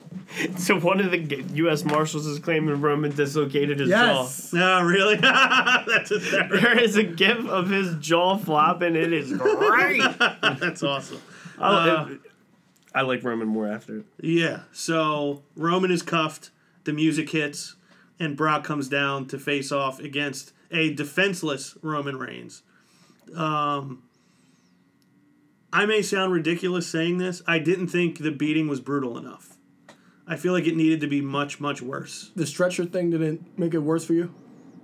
So one of the U.S. Marshals is claiming Roman dislocated his jaw. Yes. No, really? That's hysterical. There is a GIF of his jaw flopping. It is great. That's awesome. I, I like Roman more after it. Yeah. So Roman is cuffed. The music hits, and Brock comes down to face off against a defenseless Roman Reigns. Um, I may sound ridiculous saying this. I didn't think the beating was brutal enough. I feel like it needed to be much, much worse. The stretcher thing didn't make it worse for you.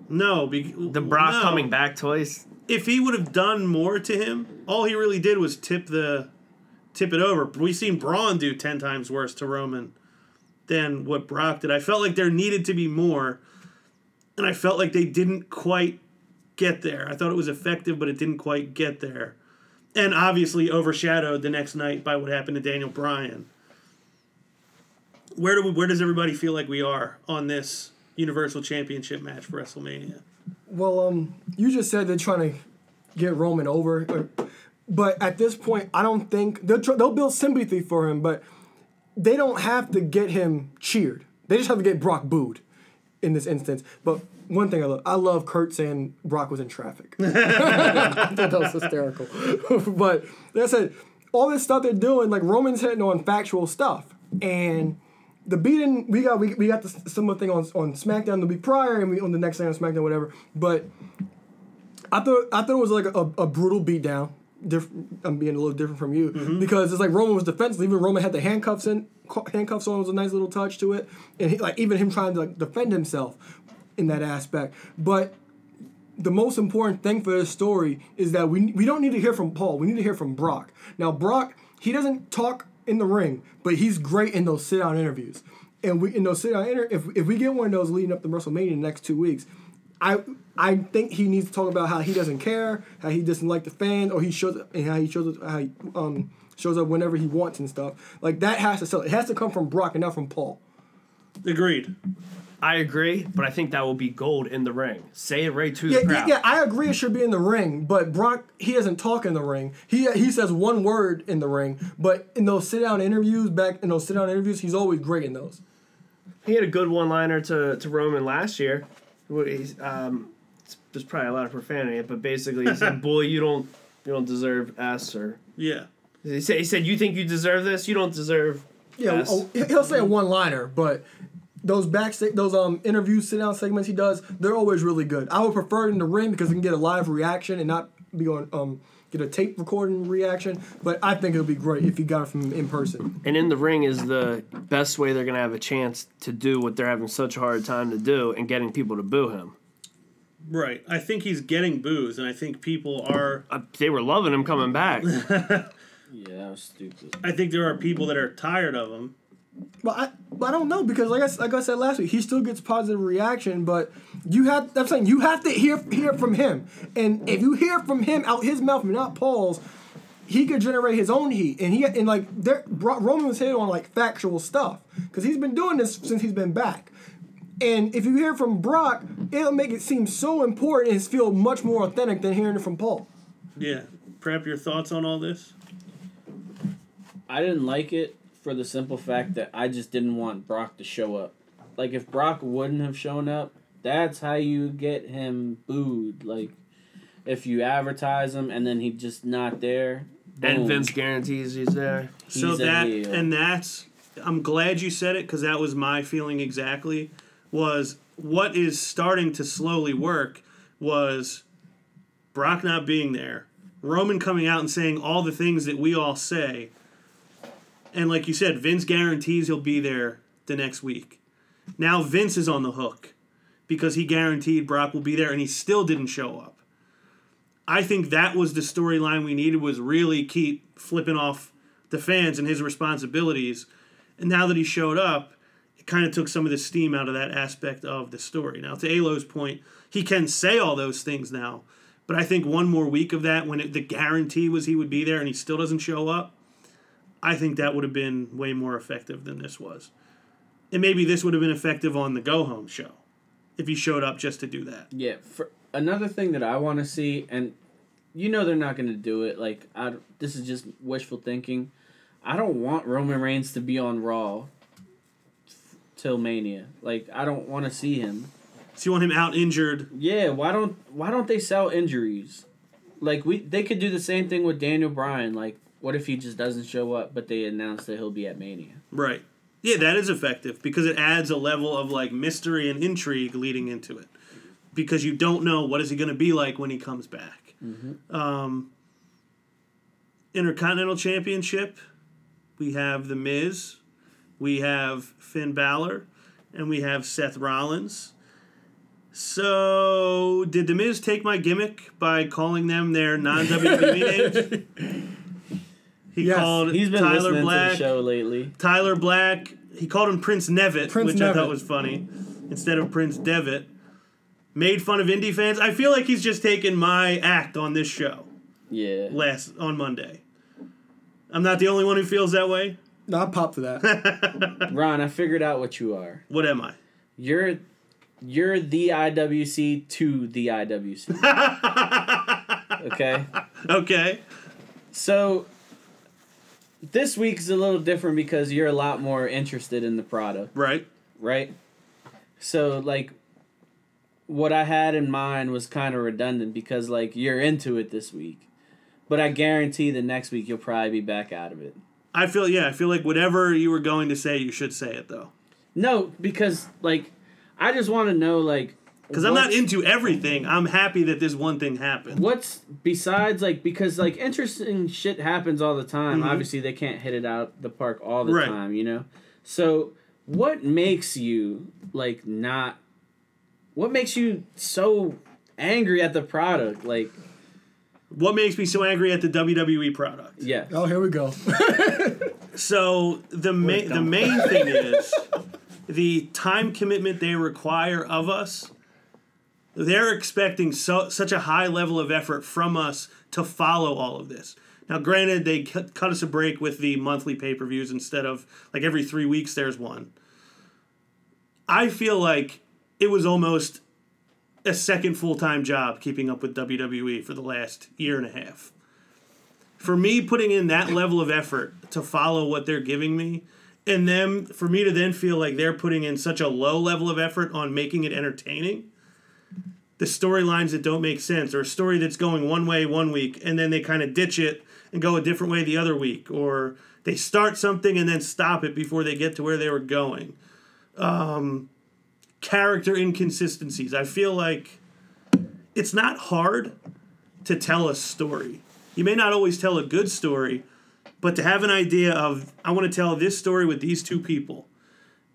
No, be, The Brock no. coming back twice. If he would have done more to him, all he really did was tip the tip it over. We've seen Braun do ten times worse to Roman than what Brock did. I felt like there needed to be more, and I felt like they didn't quite get there. I thought it was effective, but it didn't quite get there, and obviously overshadowed the next night by what happened to Daniel Bryan. Where do we, where does everybody feel like we are on this Universal Championship match for WrestleMania? Well, um, you just said they're trying to get Roman over, or- but at this point, I don't think they'll tr- they'll build sympathy for him, but they don't have to get him cheered. They just have to get Brock booed in this instance. But one thing I love, I love Kurt saying Brock was in traffic. That was hysterical. but like I said, all this stuff they're doing, like Roman's hitting on factual stuff, and the beating we got we, we got the similar thing on on SmackDown the week prior, and we on the next day on SmackDown whatever. But I thought I thought it was like a, a brutal beatdown. Diff- I'm being a little different from you mm-hmm. because it's like Roman was defensive. Even Roman had the handcuffs in handcuffs on was a nice little touch to it, and he, like even him trying to like defend himself in that aspect. But the most important thing for this story is that we we don't need to hear from Paul. We need to hear from Brock. Now Brock, he doesn't talk in the ring, but he's great in those sit down interviews. And we in those sit down inter if if we get one of those leading up to WrestleMania in the next two weeks, I I think he needs to talk about how he doesn't care, how he doesn't like the fans, or he shows up and how he shows up how he um shows up whenever he wants and stuff. Like that has to sell. It has to come from Brock and not from Paul. Agreed. I agree, but I think that will be gold in the ring. Say it right to Yeah, the yeah, crowd. yeah, I agree it should be in the ring, but Brock he doesn't talk in the ring. He he says one word in the ring, but in those sit down interviews, back in those sit down interviews, he's always great in those. He had a good one liner to, to Roman last year. Where He's, um, there's probably a lot of profanity, in it, but basically he said, "Boy, you don't you don't deserve S." Or Yeah. he said, "He said you think you deserve this? You don't deserve." Yeah, S." oh, he'll say a one liner, but those backstage, those um interview sit down segments he does, they're always really good. I would prefer it in the ring because we can get a live reaction and not be on um get a tape recording reaction. But I think it would be great if he got it from in person. And in the ring is the best way they're gonna have a chance to do what they're having such a hard time to do, and getting people to boo him. Right. I think he's getting booze, and I think people are. Uh, they were loving him coming back. Yeah, that was stupid. I think there are people that are tired of him. But I, but I don't know because like I, like I said last week, he still gets positive reaction. But you have, I'm saying you have to hear hear from him, and if you hear from him out his mouth, not Paul's, he could generate his own heat. And he and like there, Roman was hit on like factual stuff because he's been doing this since he's been back. And if you hear from Brock, it'll make it seem so important and feel much more authentic than hearing it from Paul. Yeah. Prep, your thoughts on all this? I didn't like it for the simple fact that I just didn't want Brock to show up. Like if Brock wouldn't have shown up, that's how you get him booed. Like if you advertise him and then he just not there. and. Vince guarantees he's there. so He's a that heel. and that's I'm glad you said it because that was my feeling exactly. Was what is starting to slowly work was Brock not being there, Roman coming out and saying all the things that we all say, and like you said, Vince guarantees he'll be there the next week. Now Vince is on the hook because he guaranteed Brock will be there and he still didn't show up. I think that was the storyline we needed was really keep flipping off the fans and his responsibilities. And now that he showed up, it kind of took some of the steam out of that aspect of the story. Now, to Alo's point, he can say all those things now, But I think one more week of that, when it, the guarantee was he would be there and he still doesn't show up, I think that would have been way more effective than this was. And maybe this would have been effective on the go home show if he showed up just to do that. Yeah, for another thing that I want to see, and you know they're not going to do it. Like, I this is just wishful thinking. I don't want Roman Reigns to be on Raw till Mania. Like, I don't want to see him. So you want him out injured? Yeah, why don't why don't they sell injuries? Like we they could do the same thing with Daniel Bryan. Like, what if he just doesn't show up, but they announce that he'll be at Mania? Right. Yeah, that is effective because it adds a level of like mystery and intrigue leading into it. Because you don't know what is he going to be like when he comes back. Um, Intercontinental Championship, we have The Miz, we have Finn Balor, and we have Seth Rollins. So, did The Miz take my gimmick by calling them their non WWE names? He Yes. called He's been Tyler listening Black. to the show lately. Tyler Black. He called him Prince Nevitt, Prince which I thought was funny, instead of Prince Devitt. Made fun of indie fans. I feel like he's just taken my act on this show Yeah. last on Monday. I'm not the only one who feels that way. No, I popped for that. Ron, I figured out what you are. What am I? You're you're the IWC to the IWC. okay? Okay. So this week is a little different because you're a lot more interested in the product, Right. right? So like what I had in mind was kind of redundant because like you're into it this week. But I guarantee the next week you'll probably be back out of it. I feel yeah. I feel like whatever you were going to say, you should say it though. No, because like I just want to know like Because I'm not into everything. I'm happy that this one thing happened. What's besides like because like interesting shit happens all the time. Mhm. Obviously, they can't hit it out the park all the Right. time, you know. So, what makes you like not? What makes you so angry at the product? Like, What makes me so angry at the WWE product? yeah, oh, here we go. So the main the main thing is the time commitment they require of us. They're expecting so such a high level of effort from us to follow all of this. Now, granted, they cut, cut us a break with the monthly pay per views instead of like every three weeks. There's one. I feel like it was almost a second full time job keeping up with WWE for the last year and a half for me putting in that level of effort to follow what they're giving me and them for me to then feel like they're putting in such a low level of effort on making it entertaining the storylines that don't make sense or a story that's going one way one week and then they kind of ditch it and go a different way the other week or they start something and then stop it before they get to where they were going um, character inconsistencies i feel like it's not hard to tell a story you may not always tell a good story, but to have an idea of, I want to tell this story with these two people,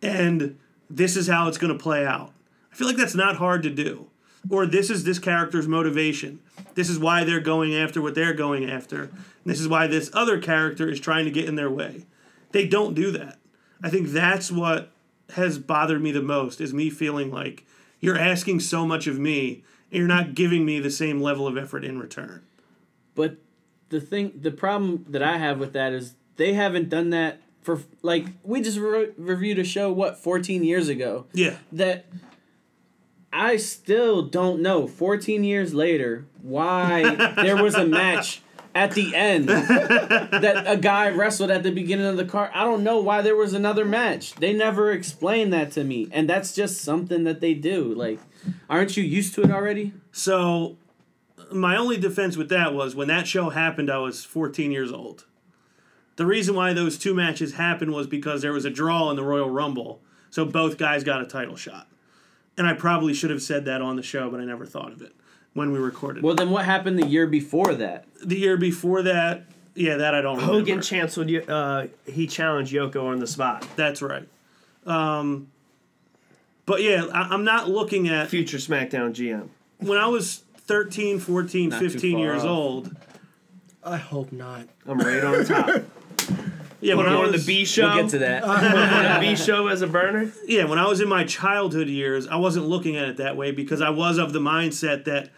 and this is how it's going to play out. I feel like that's not hard to do. Or this is this character's motivation. This is why they're going after what they're going after. And this is why this other character is trying to get in their way. They don't do that. I think that's what has bothered me the most is me feeling like you're asking so much of me and you're not giving me the same level of effort in return. but the thing, the problem that I have with that is they haven't done that for like we just re- reviewed a show what fourteen years ago. Yeah. that I still don't know 14 years later why there was a match at the end that a guy wrestled at the beginning of the card. I don't know why there was another match. They never explained that to me. And that's just something that they do. Like aren't you used to it already? So, my only defense with that was when that show happened, I was 14 years old. The reason why those two matches happened was because there was a draw in the Royal Rumble, so both guys got a title shot. And I probably should have said that on the show, but I never thought of it when we recorded. Well, then what happened the year before that? the year before that, yeah, that I don't remember. Hogan canceled. Yo- Uh, he challenged Yoko on the spot. That's right. Um, but yeah, I, I'm not looking at Future SmackDown GM. when I was 13, 14, Not 15 years off. old. I hope not. I'm right on top. Yeah, when Put I him on was the B show. We'll get to that. Put the B show as a burner. yeah, when I was in my childhood years, I wasn't looking at it that way because I was of the mindset that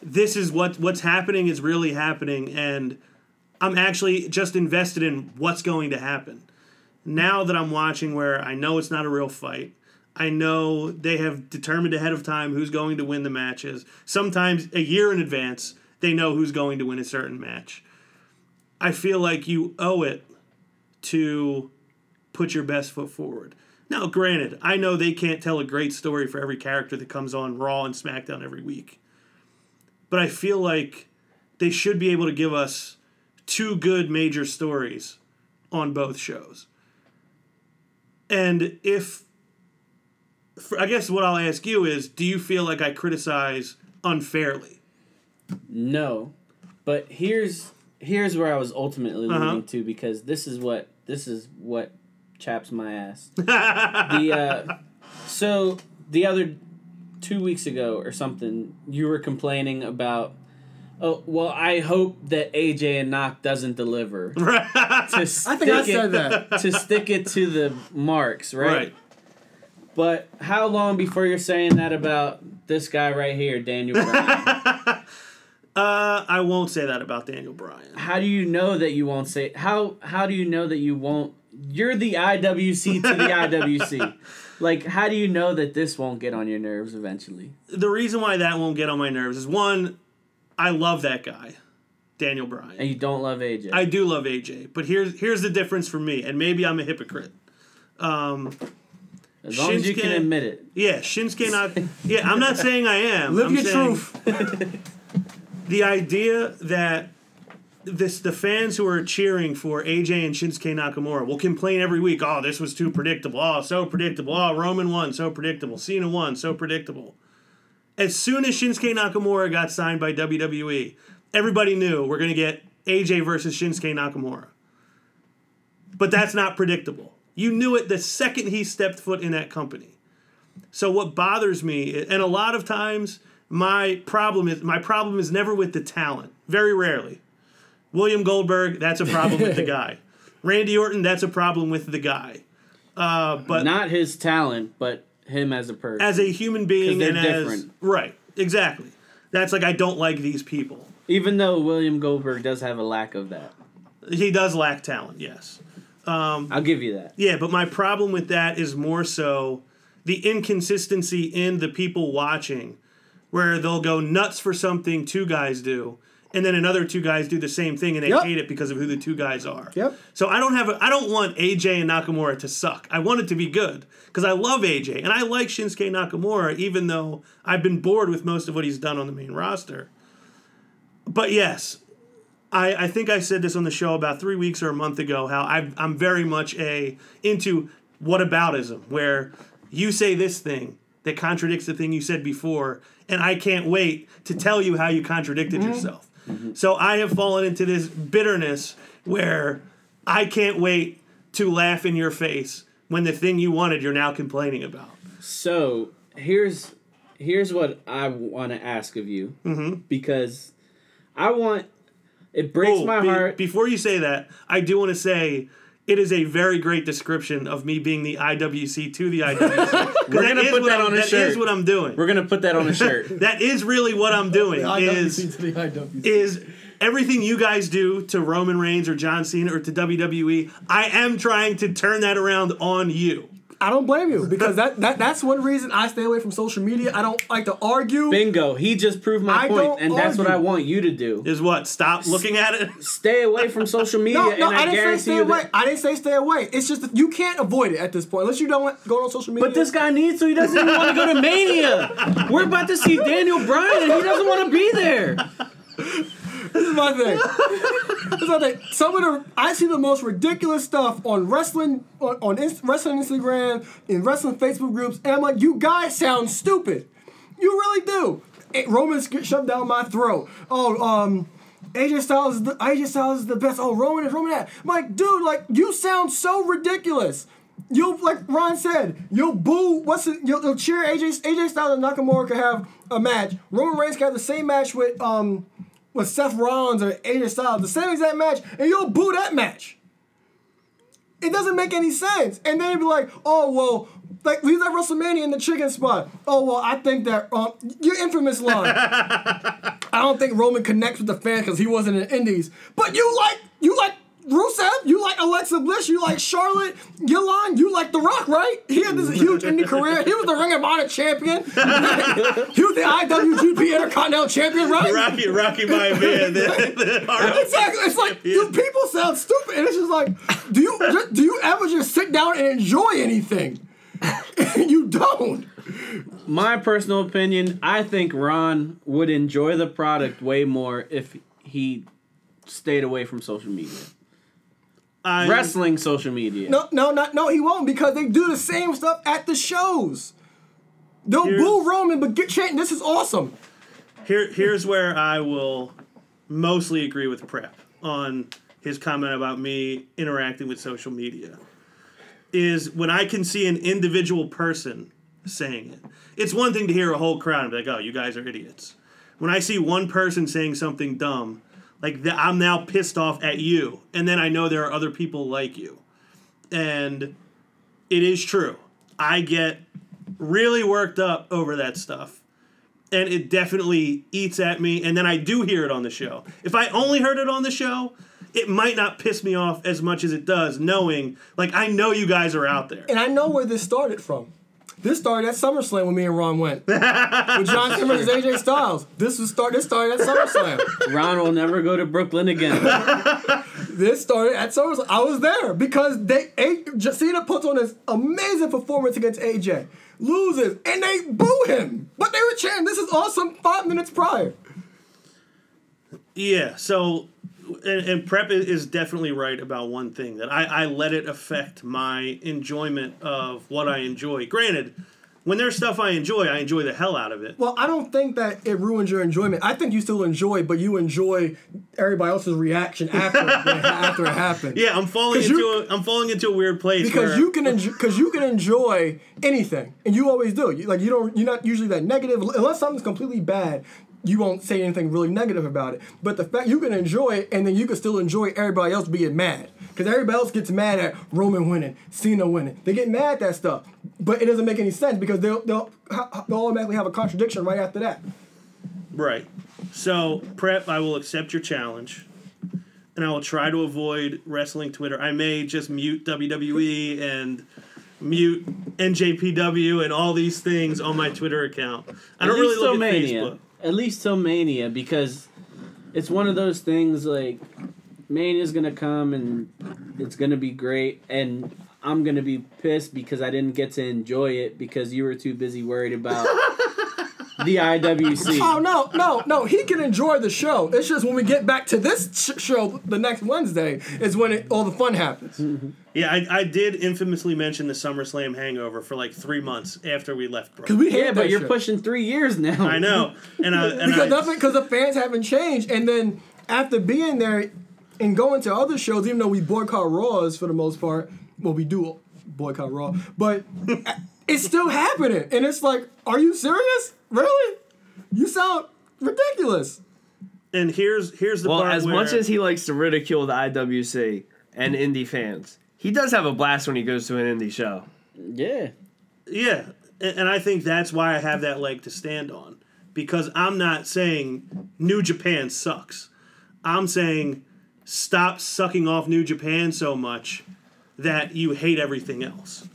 this is what what's happening is really happening, and I'm actually just invested in what's going to happen. Now that I'm watching, where I know it's not a real fight, I know they have determined ahead of time who's going to win the matches. Sometimes a year in advance, they know who's going to win a certain match. I feel like you owe it to put your best foot forward. Now, granted, I know they can't tell a great story for every character that comes on Raw and SmackDown every week. But I feel like they should be able to give us two good major stories on both shows. And if, for, I guess what I'll ask you is do you feel like I criticize unfairly? No, but here's here's where I was ultimately Uh-huh. leading to because this is what this is what chaps my ass. the uh, so the other two weeks ago or something, you were complaining about. Oh well, I hope that AJ and Knock doesn't deliver. to I think I it, said that. to stick it to the marks, right? Right. But how long before you're saying that about this guy right here, Daniel Bryan? Uh, I won't say that about Daniel Bryan. how do you know that you won't say how how do you know that you won't you're the IWC to the IWC. Like how do you know that this won't get on your nerves eventually? The reason why that won't get on my nerves is one, I love that guy, Daniel Bryan. And you don't love AJ. I do love AJ, but here's here's the difference for me, and maybe I'm a hypocrite. Um, as long as you can Shinsuke- admit it. yeah, Shinsuke Nak. Yeah, I'm not saying I am. Live I'm your saying truth. The idea that this the fans who are cheering for AJ and Shinsuke Nakamura will complain every week. Oh, this was too predictable. Oh, so predictable. Oh, Roman won, so predictable. Cena won, so predictable. As soon as Shinsuke Nakamura got signed by WWE, everybody knew we're gonna get AJ versus Shinsuke Nakamura. But that's not predictable. You knew it the second he stepped foot in that company. So what bothers me, and a lot of times my problem is my problem is never with the talent. Very rarely. William Goldberg, that's a problem with the guy. Randy Orton, that's a problem with the guy. Uh, but Not his talent, but him as a person. as a human being, as different. right, exactly. That's like I don't like these people. Even though William Goldberg does have a lack of that. He does lack talent, yes. I'll give you that. Yeah, but my problem with that is more so the inconsistency in the people watching, where they'll go nuts for something two guys do, and then another two guys do the same thing and they Yep. hate it because of who the two guys are. Yep. So I don't have a, I don't want AJ and Nakamura to suck. I want it to be good because I love AJ and I like Shinsuke Nakamura even though I've been bored with most of what he's done on the main roster. But yes, I, I think I said this on the show about three weeks or a month ago. How I, I'm very much a into whataboutism, where you say this thing that contradicts the thing you said before, and I can't wait to tell you how you contradicted yourself. So I have fallen into this bitterness where I can't wait to laugh in your face when the thing you wanted you're now complaining about. So here's here's what I want to ask of you Mm-hmm. because I want it breaks Oh, my be- heart. Before you say that, I do want to say it is a very great description of me being the IWC to the IWC. We're gonna put that on a That shirt. is what I'm doing. We're gonna put that on a shirt. that is really what I'm doing. is IWC to the IWC. is everything you guys do to Roman Reigns or John Cena or to WWE. I am trying to turn that around on you. I don't blame you because that, that that's one reason I stay away from social media. I don't like to argue. Bingo. He just proved my I point, don't and that's what I want you to do. Is what? Stop looking at it. Stay away from social media, No, no, and I, I, didn't say stay away. that. I didn't say stay away. It's just that you can't avoid it at this point unless you don't want, go on social media. But this guy needs to. He doesn't even want to go to Mania. We're about to see Daniel Bryan, and he doesn't want to be there. This is my thing. this is my thing. Some of the I see the most ridiculous stuff on wrestling on, on Inst- wrestling Instagram in wrestling Facebook groups, and I'm like, you guys sound stupid. You really do. Eh, Roman's shoved down my throat. Oh, um. AJ Styles is the AJ Styles is the best. Oh, Roman is Roman that. I'm like, dude, like you sound so ridiculous. You'll like Ron said, you'll boo. What's it? You'll, you'll cheer AJ AJ Styles and Nakamura could have a match. Roman Reigns could have the same match with um with Seth Rollins or AJ Styles, the same exact match, and you'll boo that match. It doesn't make any sense. And then he'd be like, oh well, like he's at WrestleMania in the chicken spot. Oh well, I think that um, your infamous line. I don't think Roman connects with the fans because he wasn't in the Indies. But you like you like Rusev, you like Alexa Bliss, you like Charlotte, Gillan, you like The Rock, right? He had this huge indie career. He was the Ring of Honor champion. he was the IWGP Intercontinental champion, right? Rocky, Rocky Maivia. the- the- Exactly. It's like you people sound stupid, and it's just like, do you just, do you ever just sit down and enjoy anything? you don't. My personal opinion, I think Ron would enjoy the product way more if he stayed away from social media. I- Wrestling social media. No, no, not no. He won't because they do the same stuff at the shows. They'll Here's- boo Roman, but get chanting. This is awesome. Here, here's where I will mostly agree with Prep on his comment about me interacting with social media. Is when I can see an individual person saying it. It's one thing to hear a whole crowd and be like, "Oh, you guys are idiots." When I see one person saying something dumb, like th- I'm now pissed off at you, and then I know there are other people like you, and it is true. I get really worked up over that stuff and it definitely eats at me and then i do hear it on the show if i only heard it on the show it might not piss me off as much as it does knowing like i know you guys are out there And I know where this started from. This started at SummerSlam when me and Ron went. With John Simmons and AJ Styles. This was start. This started at SummerSlam. Ron will never go to Brooklyn again. this started at SummerSlam. I was there because they A, Cena puts on this amazing performance against AJ, loses, and they boo him. But they were chanting, "This is awesome!" Five minutes prior. yeah so and, and prep is definitely right about one thing that I, I let it affect my enjoyment of what i enjoy granted when there's stuff i enjoy i enjoy the hell out of it Well, I don't think that it ruins your enjoyment. I think you still enjoy, but you enjoy everybody else's reaction after after it happened. yeah i'm falling into you- a, i'm falling into a weird place because you can enjoy because you can enjoy anything and you always do you, like you don't you're not usually that negative unless something's completely bad you won't say anything really negative about it but the fact you can enjoy it and then you can still enjoy everybody else being mad because everybody else gets mad at roman winning cena winning they get mad at that stuff but it doesn't make any sense because they'll they'll, they'll automatically have a contradiction right after that Right. So, Prep, I will accept your challenge. And I will try to avoid wrestling Twitter. I may just mute WWE and mute NJPW and all these things on my Twitter account. I don't At really least look till at Mania. Facebook. At least till Mania because it's one of those things like Mania's gonna come and it's gonna be great and I'm gonna be pissed because I didn't get to enjoy it because you were too busy worried about the IWC. oh no no no he can enjoy the show it's just when we get back to this sh- show the next wednesday is when it, all the fun happens mm-hmm. Yeah, I, I did infamously mention the SummerSlam hangover for like three months after we left because we hate Yeah, but you're shit. pushing three years now. I know. And I, and because I, nothing because the fans haven't changed and then after being there and going to other shows even though we boycott raws for the most part well we do boycott raw but it's still happening and it's like are you serious really you sound ridiculous and here's here's the Well, part as where, much as he likes to ridicule the IWC and indie fans, he does have a blast when he goes to an indie show. Yeah. Yeah, and, and I think that's why I have that leg to stand on because I'm not saying New Japan sucks. I'm saying stop sucking off New Japan so much that you hate everything else.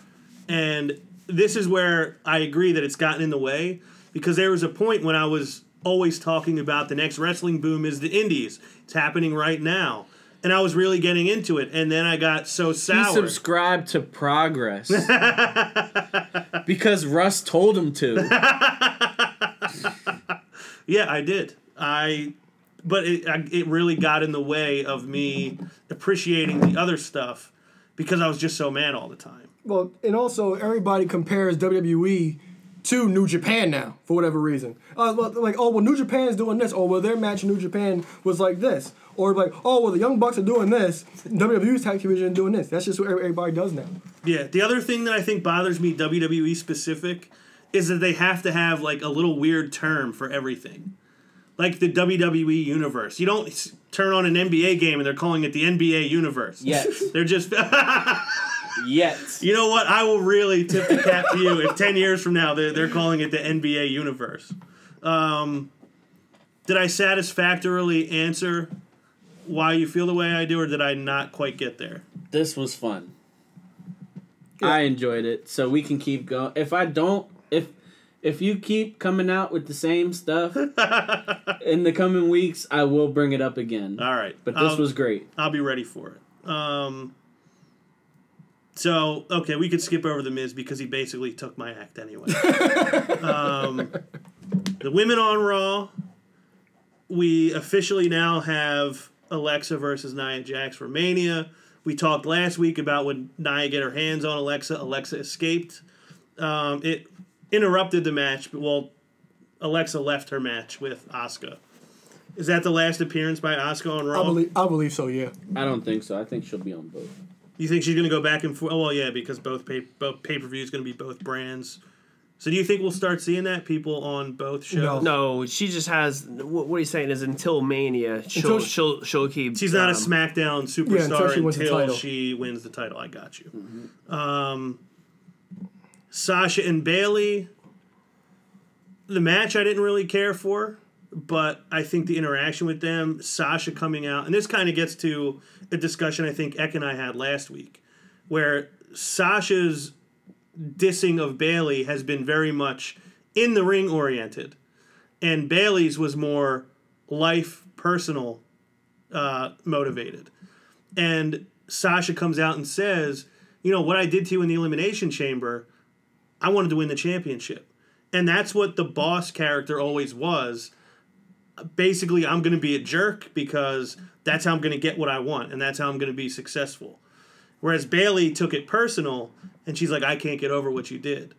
And this is where I agree that it's gotten in the way because there was a point when I was always talking about the next wrestling boom is the indies. It's happening right now. And I was really getting into it, and then I got so sour. He subscribed to Progress because Russ told him to. Yeah, I did. I, but it I, it really got in the way of me appreciating the other stuff because I was just so mad all the time. Well and also everybody compares wwe to New Japan now for whatever reason. Uh, like, oh well, New Japan's doing this. Oh well, their match in New Japan was like this. Or like, oh well, the Young Bucks are doing this. WWE's tag division doing this. That's just what everybody does now. Yeah. The other thing that I think bothers me, WWE specific, is that they have to have like a little weird term for everything. like the WWE universe. You don't turn on an NBA game and they're calling it the NBA universe. Yes. They're just Yes. You know what? I will really tip the cap to you if 10 years from now they're, they're calling it the NBA universe. Um, did I satisfactorily answer why you feel the way I do, or did I not quite get there? This was fun. I enjoyed it. So we can keep going. If I don't, if if you keep coming out with the same stuff in the coming weeks, I will bring it up again. All right. But this I'll- was great. I'll be ready for it. Um, so okay, we could skip over the Miz because he basically took my act anyway. um, the women on Raw, we officially now have Alexa versus Nia Jax for Mania. We talked last week about when Nia get her hands on Alexa. Alexa escaped. Um, it interrupted the match, but well, Alexa left her match with Asuka. Is that the last appearance by Asuka on Raw? I believe I believe so. Yeah. I don't think so. I think she'll be on both. You think she's going to go back and forth? Oh, well, yeah, because both pay both pay per view is going to be both brands. So do you think we'll start seeing that people on both shows? No. No, she just has. What, what he's saying is until Mania, she'll Until she- she'll she'll keep. She's not a um, SmackDown superstar she wins the until title. she wins the title. I got you. Um, Sasha and Bayley. The match I didn't really care for, but I think the interaction with them, Sasha coming out, and this kind of gets to a discussion I think Eck and I had last week, where Sasha's dissing of Bayley has been very much in the ring oriented, and Bayley's was more life personal uh, motivated. And Sasha comes out and says, you know, what I did to you in the Elimination Chamber, I wanted to win the championship. And that's what the boss character always was. Basically, I'm going to be a jerk because that's how I'm going to get what I want and that's how I'm going to be successful. Whereas Bayley took it personal and she's like, I can't get over what you did.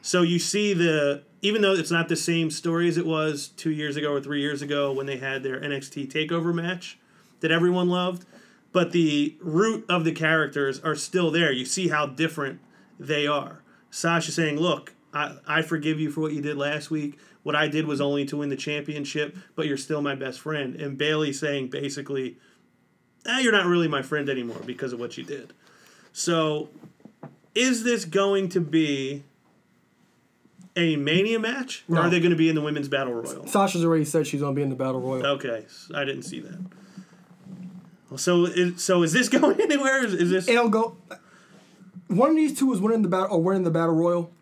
So you see the even though it's not the same story as it was two years ago or three years ago when they had their NXT takeover match that everyone loved, but the root of the characters are still there. You see how different they are. Sasha saying, Look, I, I forgive you for what you did last week. What I did was only to win the championship, but you're still my best friend. And Bayley saying basically, ah, you're not really my friend anymore because of what you did. So, is this going to be a Mania match, or No. are they going to be in the Women's Battle Royal? Sasha's already said she's gonna be in the battle royal. Okay, I didn't see that. So, is, so is this going anywhere? Is, is this? It'll go. One of these two is winning the battle or winning the battle royal,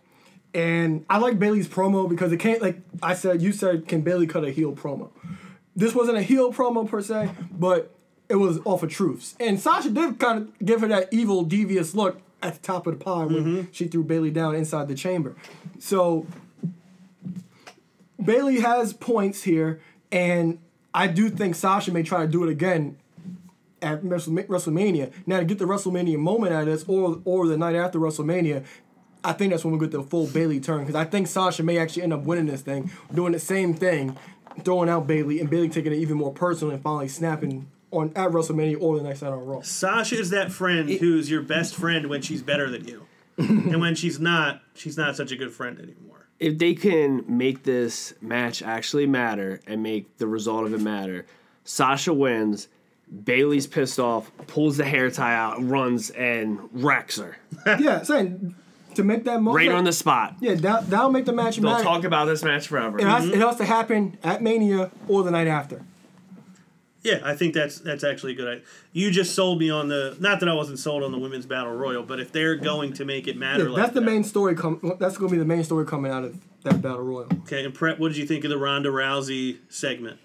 and I like Bayley's promo because it can't like I said. You said can Bayley cut a heel promo? This wasn't a heel promo per se, but it was off of truths. And Sasha did kind of give her that evil, devious look at the top of the pile when mm-hmm. she threw Bayley down inside the chamber. So Bayley has points here, and I do think Sasha may try to do it again at WrestleMania. Now to get the WrestleMania moment out of this, or or the night after WrestleMania, I think that's when we get the full Bayley turn because I think Sasha may actually end up winning this thing, doing the same thing, throwing out Bayley and Bayley taking it even more personal and finally snapping on at WrestleMania or the next night on Raw. Sasha is that friend who's your best friend when she's better than you, and when she's not, she's not such a good friend anymore. if they can make this match actually matter and make the result of it matter, Sasha wins. Bayley's pissed off, pulls the hair tie out, runs and wrecks her yeah, saying to make that moment right on the spot. yeah that that'll make the match They'll matter. talk about this match forever. it, has, mm-hmm. it has to happen at Mania or the night after. Yeah, I think that's that's actually a good. idea. You just sold me on the. Not that I wasn't sold on the women's battle royal, but if they're going to make it matter, Yeah, like that's the that- main story. Com- that's going to be the main story coming out of that battle royal. Okay, and Prep, what did you think of the Ronda Rousey segment?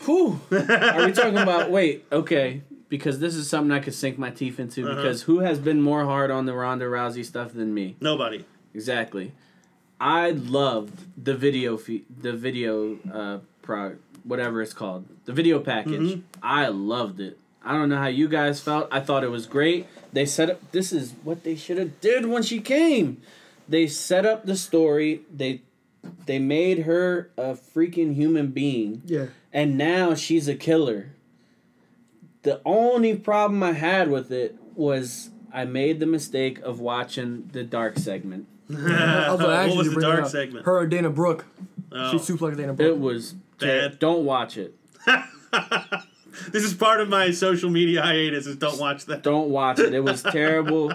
Whew. Are we talking about? Wait, okay. Because this is something I could sink my teeth into. Because who has been more hard on the Ronda Rousey stuff than me? Nobody. Exactly. I loved the video fe- the video uh pro whatever it's called the video package. I loved it. I don't know how you guys felt. I thought it was great. They set up. This is what they should have did when she came. They set up the story. They they made her a freaking human being Yeah. and now she's a killer. The only problem I had with it was I made the mistake of watching the dark segment. I was gonna what was the dark segment? Her or Dana Brooke. Oh. She suplexed Dana Brooke. It was Bad. Don't watch it. This is part of my social media hiatus. Is don't watch that. Don't watch it. It was terrible.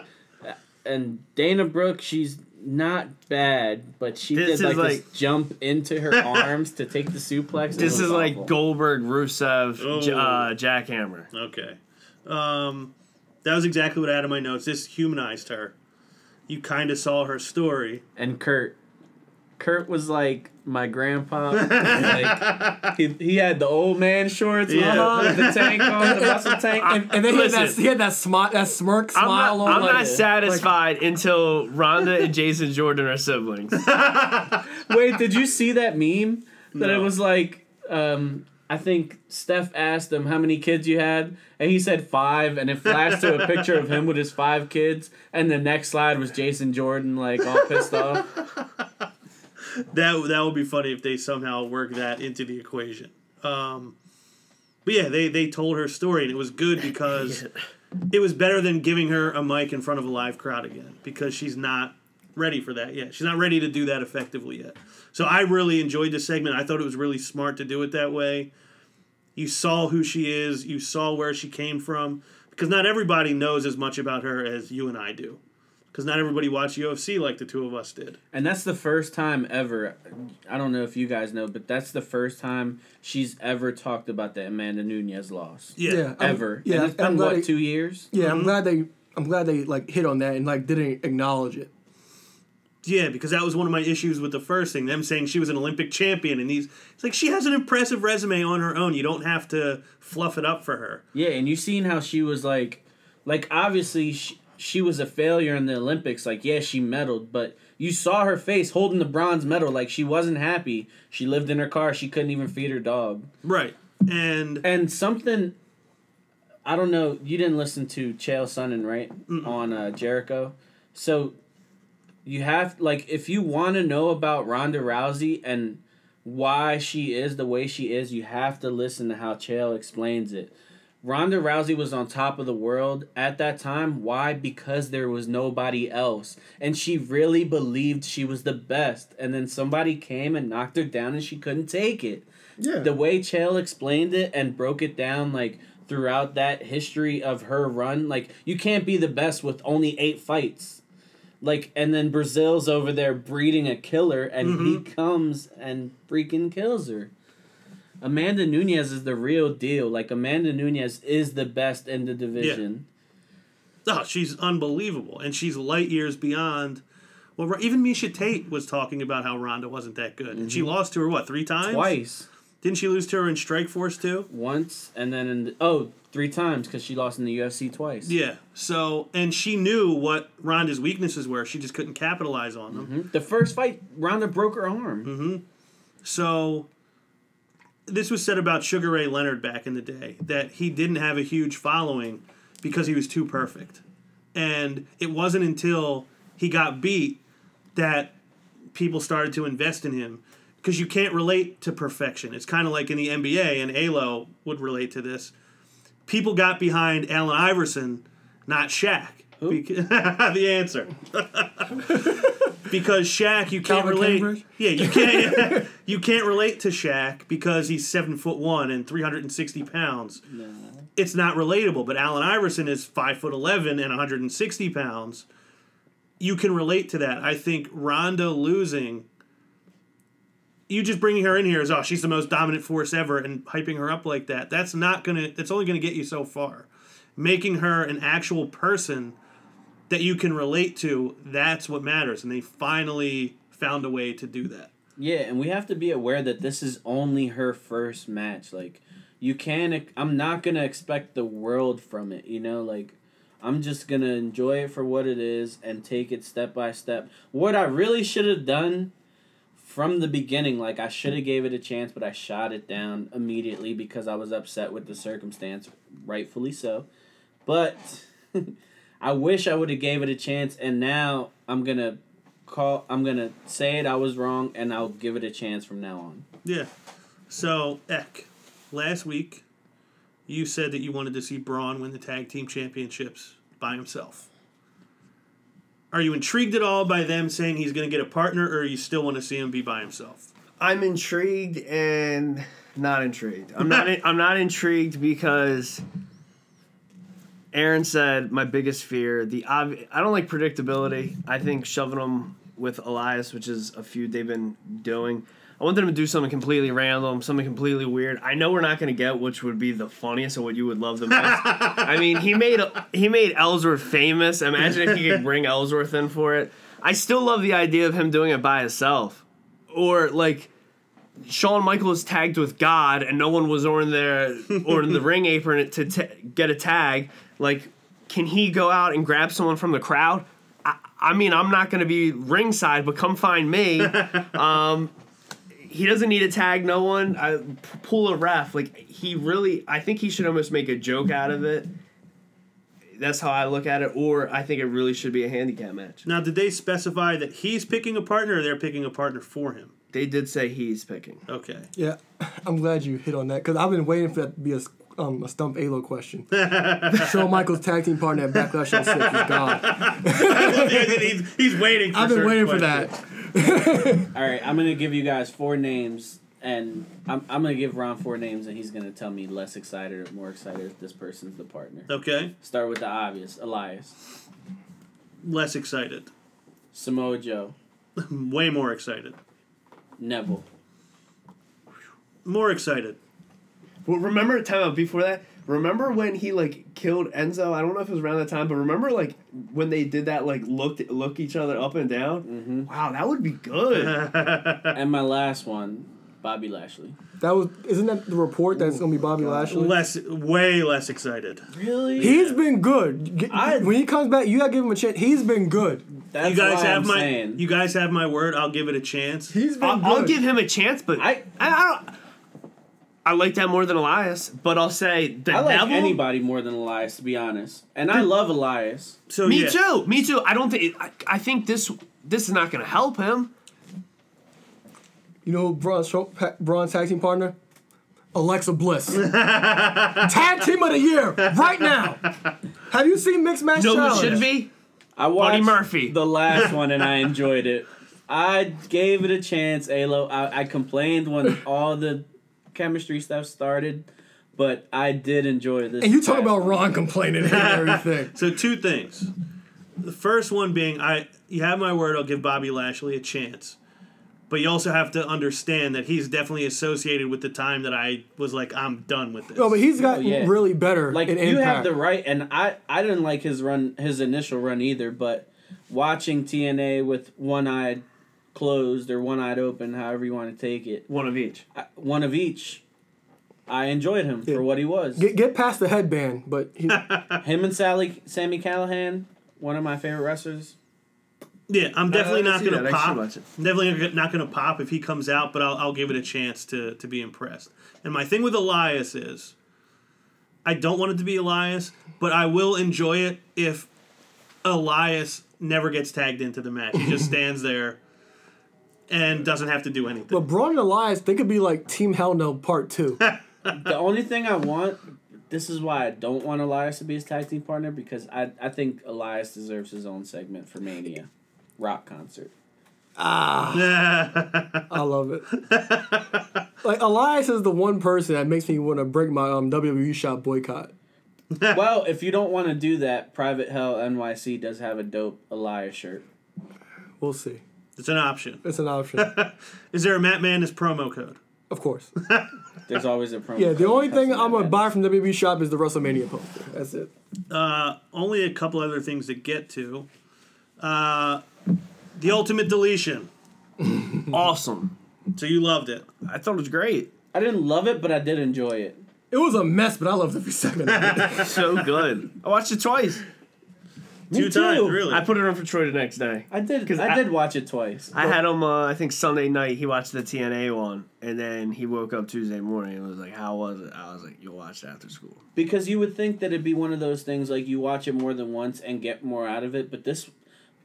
And Dana Brooke, she's not bad, but she This did is like, this jump into her arms to take the suplex. This was is like. Goldberg, Rusev, J- Oh. uh, Jackhammer. Okay. Um, that was exactly what I had in my notes. This humanized her. You kind of saw her story. and Kurt. Kurt was like my grandpa. like he, he had the old man shorts Yeah. on, with the tank on, the muscle tank. And, and then he had that he had that smart that smirk I'm smile not, on. I'm like, not satisfied until Ronda and Jason Jordan are siblings. Wait, did you see that meme? That it was like, um, I think Steph asked him how many kids you had, and he said five, and it flashed to a picture of him with his five kids, and the next slide was Jason Jordan, like all pissed off. That that would be funny if they somehow work that into the equation. Um, but yeah, they they told her story and it was good because it was better than giving her a mic in front of a live crowd again because she's not ready for that yet. She's not ready to do that effectively yet. So I really enjoyed this segment. I thought it was really smart to do it that way. You saw who she is, you saw where she came from because not everybody knows as much about her as you and I do. Because not everybody watched UFC like the two of us did. And that's the first time ever. I don't know if you guys know, but that's the first time she's ever talked about the Amanda Nunes loss. Yeah. Yeah, I'm- Ever. yeah, And it's I'm been, what, they- two years? Yeah, Mm-hmm. I'm glad they I'm glad they like hit on that and like didn't acknowledge it. Yeah, because that was one of my issues with the first thing. Them saying she was an Olympic champion, and these it's like she has an impressive resume on her own. You don't have to fluff it up for her. Yeah, and you seen how she was like, like obviously she, she was a failure in the Olympics. Like, yeah, she medaled, but you saw her face holding the bronze medal. Like she wasn't happy. She lived in her car. She couldn't even feed her dog. Right. And And something, I don't know. You didn't listen to Chael Sonnen, right? On uh, Jericho. So you have like if you want to know about Ronda Rousey and why she is the way she is, you have to listen to how Chael explains it. Ronda Rousey was on top of the world at that time. Why? Because there was nobody else. And she really believed she was the best. And then somebody came and knocked her down and she couldn't take it Yeah. the way Chael explained it and broke it down like throughout that history of her run, like you can't be the best with only eight fights. Like and then Brazil's over there breeding a killer and he mm-hmm. comes and freaking kills her. Amanda Nunes is the real deal. Like Amanda Nunes is the best in the division. oh, she's unbelievable, and she's light years beyond. Well, even Miesha Tate was talking about how Ronda wasn't that good, and she mm-hmm. lost to her what three times? Twice. Didn't she lose to her in Strike Force too? Once and then in the, oh, three times because she lost in the UFC twice. Yeah. So, and she knew what Ronda's weaknesses were. She just couldn't capitalize on them. Mm-hmm. The first fight, Ronda broke her arm. Mm-hmm. So this was said about Sugar Ray Leonard back in the day that he didn't have a huge following because he was too perfect. And it wasn't until he got beat that people started to invest in him because you can't relate to perfection. It's kind of like in the NBA, and Alo would relate to this. People got behind Allen Iverson, not Shaq. The answer. because Shaq, you can't Calvin relate. Cambridge? Yeah, you can't. you can't relate to Shaq because he's seven foot one and three hundred and sixty pounds. No. It's not relatable. But Allen Iverson is five foot eleven and one hundred and sixty pounds. You can relate to that. I think Ronda losing. You just bringing her in here as oh she's the most dominant force ever and hyping her up like that. That's not gonna. That's only gonna get you so far. Making her an actual person that you can relate to. That's what matters. And they finally found a way to do that. Yeah, and we have to be aware that this is only her first match. Like, you can't. I'm not gonna expect the world from it. You know, like, I'm just gonna enjoy it for what it is and take it step by step. What I really should have done from the beginning, like, I should have gave it a chance, but I shot it down immediately because I was upset with the circumstance, rightfully so. But I wish I would have gave it a chance, and now I'm gonna call. I'm gonna say it. I was wrong, and I'll give it a chance from now on. Yeah. So, Eck, last week you said that you wanted to see Braun win the tag team championships by himself. Are you intrigued at all by them saying he's going to get a partner, or you still want to see him be by himself? I'm intrigued and not intrigued. I'm not. I'm not intrigued because Aaron said my biggest fear. The obvi- I don't like predictability. I think shoving them with Elias, which is a feud they've been doing. I want them to do something completely random, something completely weird. I know we're not going to get which would be the funniest or what you would love the most. I mean, he made he made Ellsworth famous. Imagine if he could bring Ellsworth in for it. I still love the idea of him doing it by himself, or like Shawn Michaels tagged with God, and no one was on there or in the ring apron to t- get a tag. Like, can he go out and grab someone from the crowd? I, I mean, I'm not going to be ringside, but come find me. Um, he doesn't need to tag no one. I, p- pull a ref. Like he really, I think he should almost make a joke out of it. That's how I look at it. Or I think it really should be a handicap match. Now, did they specify that he's picking a partner, or they're picking a partner for him? They did say he's picking. Okay. Yeah, I'm glad you hit on that because I've been waiting for that to be a, um, a stump Alo question. Shawn Michaels tag team partner at Backlash 06 is God. he's, he's waiting. For I've been certain waiting for questions. that. All right, I'm gonna give you guys four names, and I'm, I'm gonna give Ron four names, and he's gonna tell me less excited or more excited if this person's the partner. Okay. Start with the obvious: Elias, Less excited. Samoa Joe, Way more excited. Neville. More excited. Well, remember time out before that. Remember when he like killed Enzo? I don't know if it was around that time, but remember like when they did that like looked look each other up and down. Mm-hmm. Wow, that would be good. and my last one, Bobby Lashley. That was isn't that the report that's gonna be Bobby Lashley? Less, way less excited. Really? He's been good. G- I- when he comes back, you gotta give him a chance. He's been good. That's you guys have I'm my. saying. You guys have my word. I'll give it a chance. He's been I'll, good. I'll give him a chance, but I, I- I, I don't. I like that more than Elias, but I'll say the I like Neville. anybody more than Elias, to be honest. And I love Elias. So Me yeah. too. Me too. I don't think. I, I think this this is not going to help him. You know, who Braun's, Braun's tag team partner, Alexa Bliss. tag team of the year right now. Have you seen mixed match No, it challenge? should be. I watched Murphy. the last one and I enjoyed it. I gave it a chance, Alo. I, I complained when all the chemistry stuff started, but I did enjoy this. And you talk about. Ron complaining and everything. So two things. The first one being, I you have my word. I'll give Bobby Lashley a chance, but you also have to understand that he's definitely associated with the time that I was like, I'm done with this. No, but he's gotten Oh, yeah. really better. Like in you Impact. have the right, and I I didn't like his run, his initial run either. But watching TNA with one eye closed or one eye open, however you want to take it, One of each. I, one of each. I enjoyed him Yeah. for what he was. Get, get past the headband, but he, Him and Sally, Sami Callihan, one of my favorite wrestlers. yeah, I'm definitely not gonna that. Pop. definitely not gonna pop if he comes out, but I'll, I'll give it a chance to to be impressed. And my thing with Elias is, I don't want it to be Elias, but I will enjoy it if Elias never gets tagged into the match. He just stands there and doesn't have to do anything. but Braun and Elias, they could be like Team Hell No Part Two. The only thing I want, this is why I don't want Elias to be his tag team partner because I I think Elias deserves his own segment for Mania, rock concert. Ah, I love it. like Elias is the one person that makes me want to break my um, WWE shop boycott. well, if you don't want to do that, Private Hell NYC does have a dope Elias shirt. We'll see. It's an option. It's an option, Is there a Matt Madness promo code? of course. There's always a promo. Yeah, the only thing I'm gonna buy from WWE shop is the WrestleMania poster. That's it. Uh, only a couple other things to get to. Uh, the ultimate deletion. Awesome. So you loved it. I thought it was great. I didn't love it, but I did enjoy it. It was a mess, but I loved every second of it. So good. I watched it twice. Two too. times, really. I put it on for Troy the next day. I did. 'Cause I, I- did watch it twice. I had him. Uh, I think Sunday night he watched the TNA one, and then he woke up Tuesday morning and was like, "How was it?" I was like, "You'll watch it after school." because you would think that it'd be one of those things like you watch it more than once and get more out of it, but this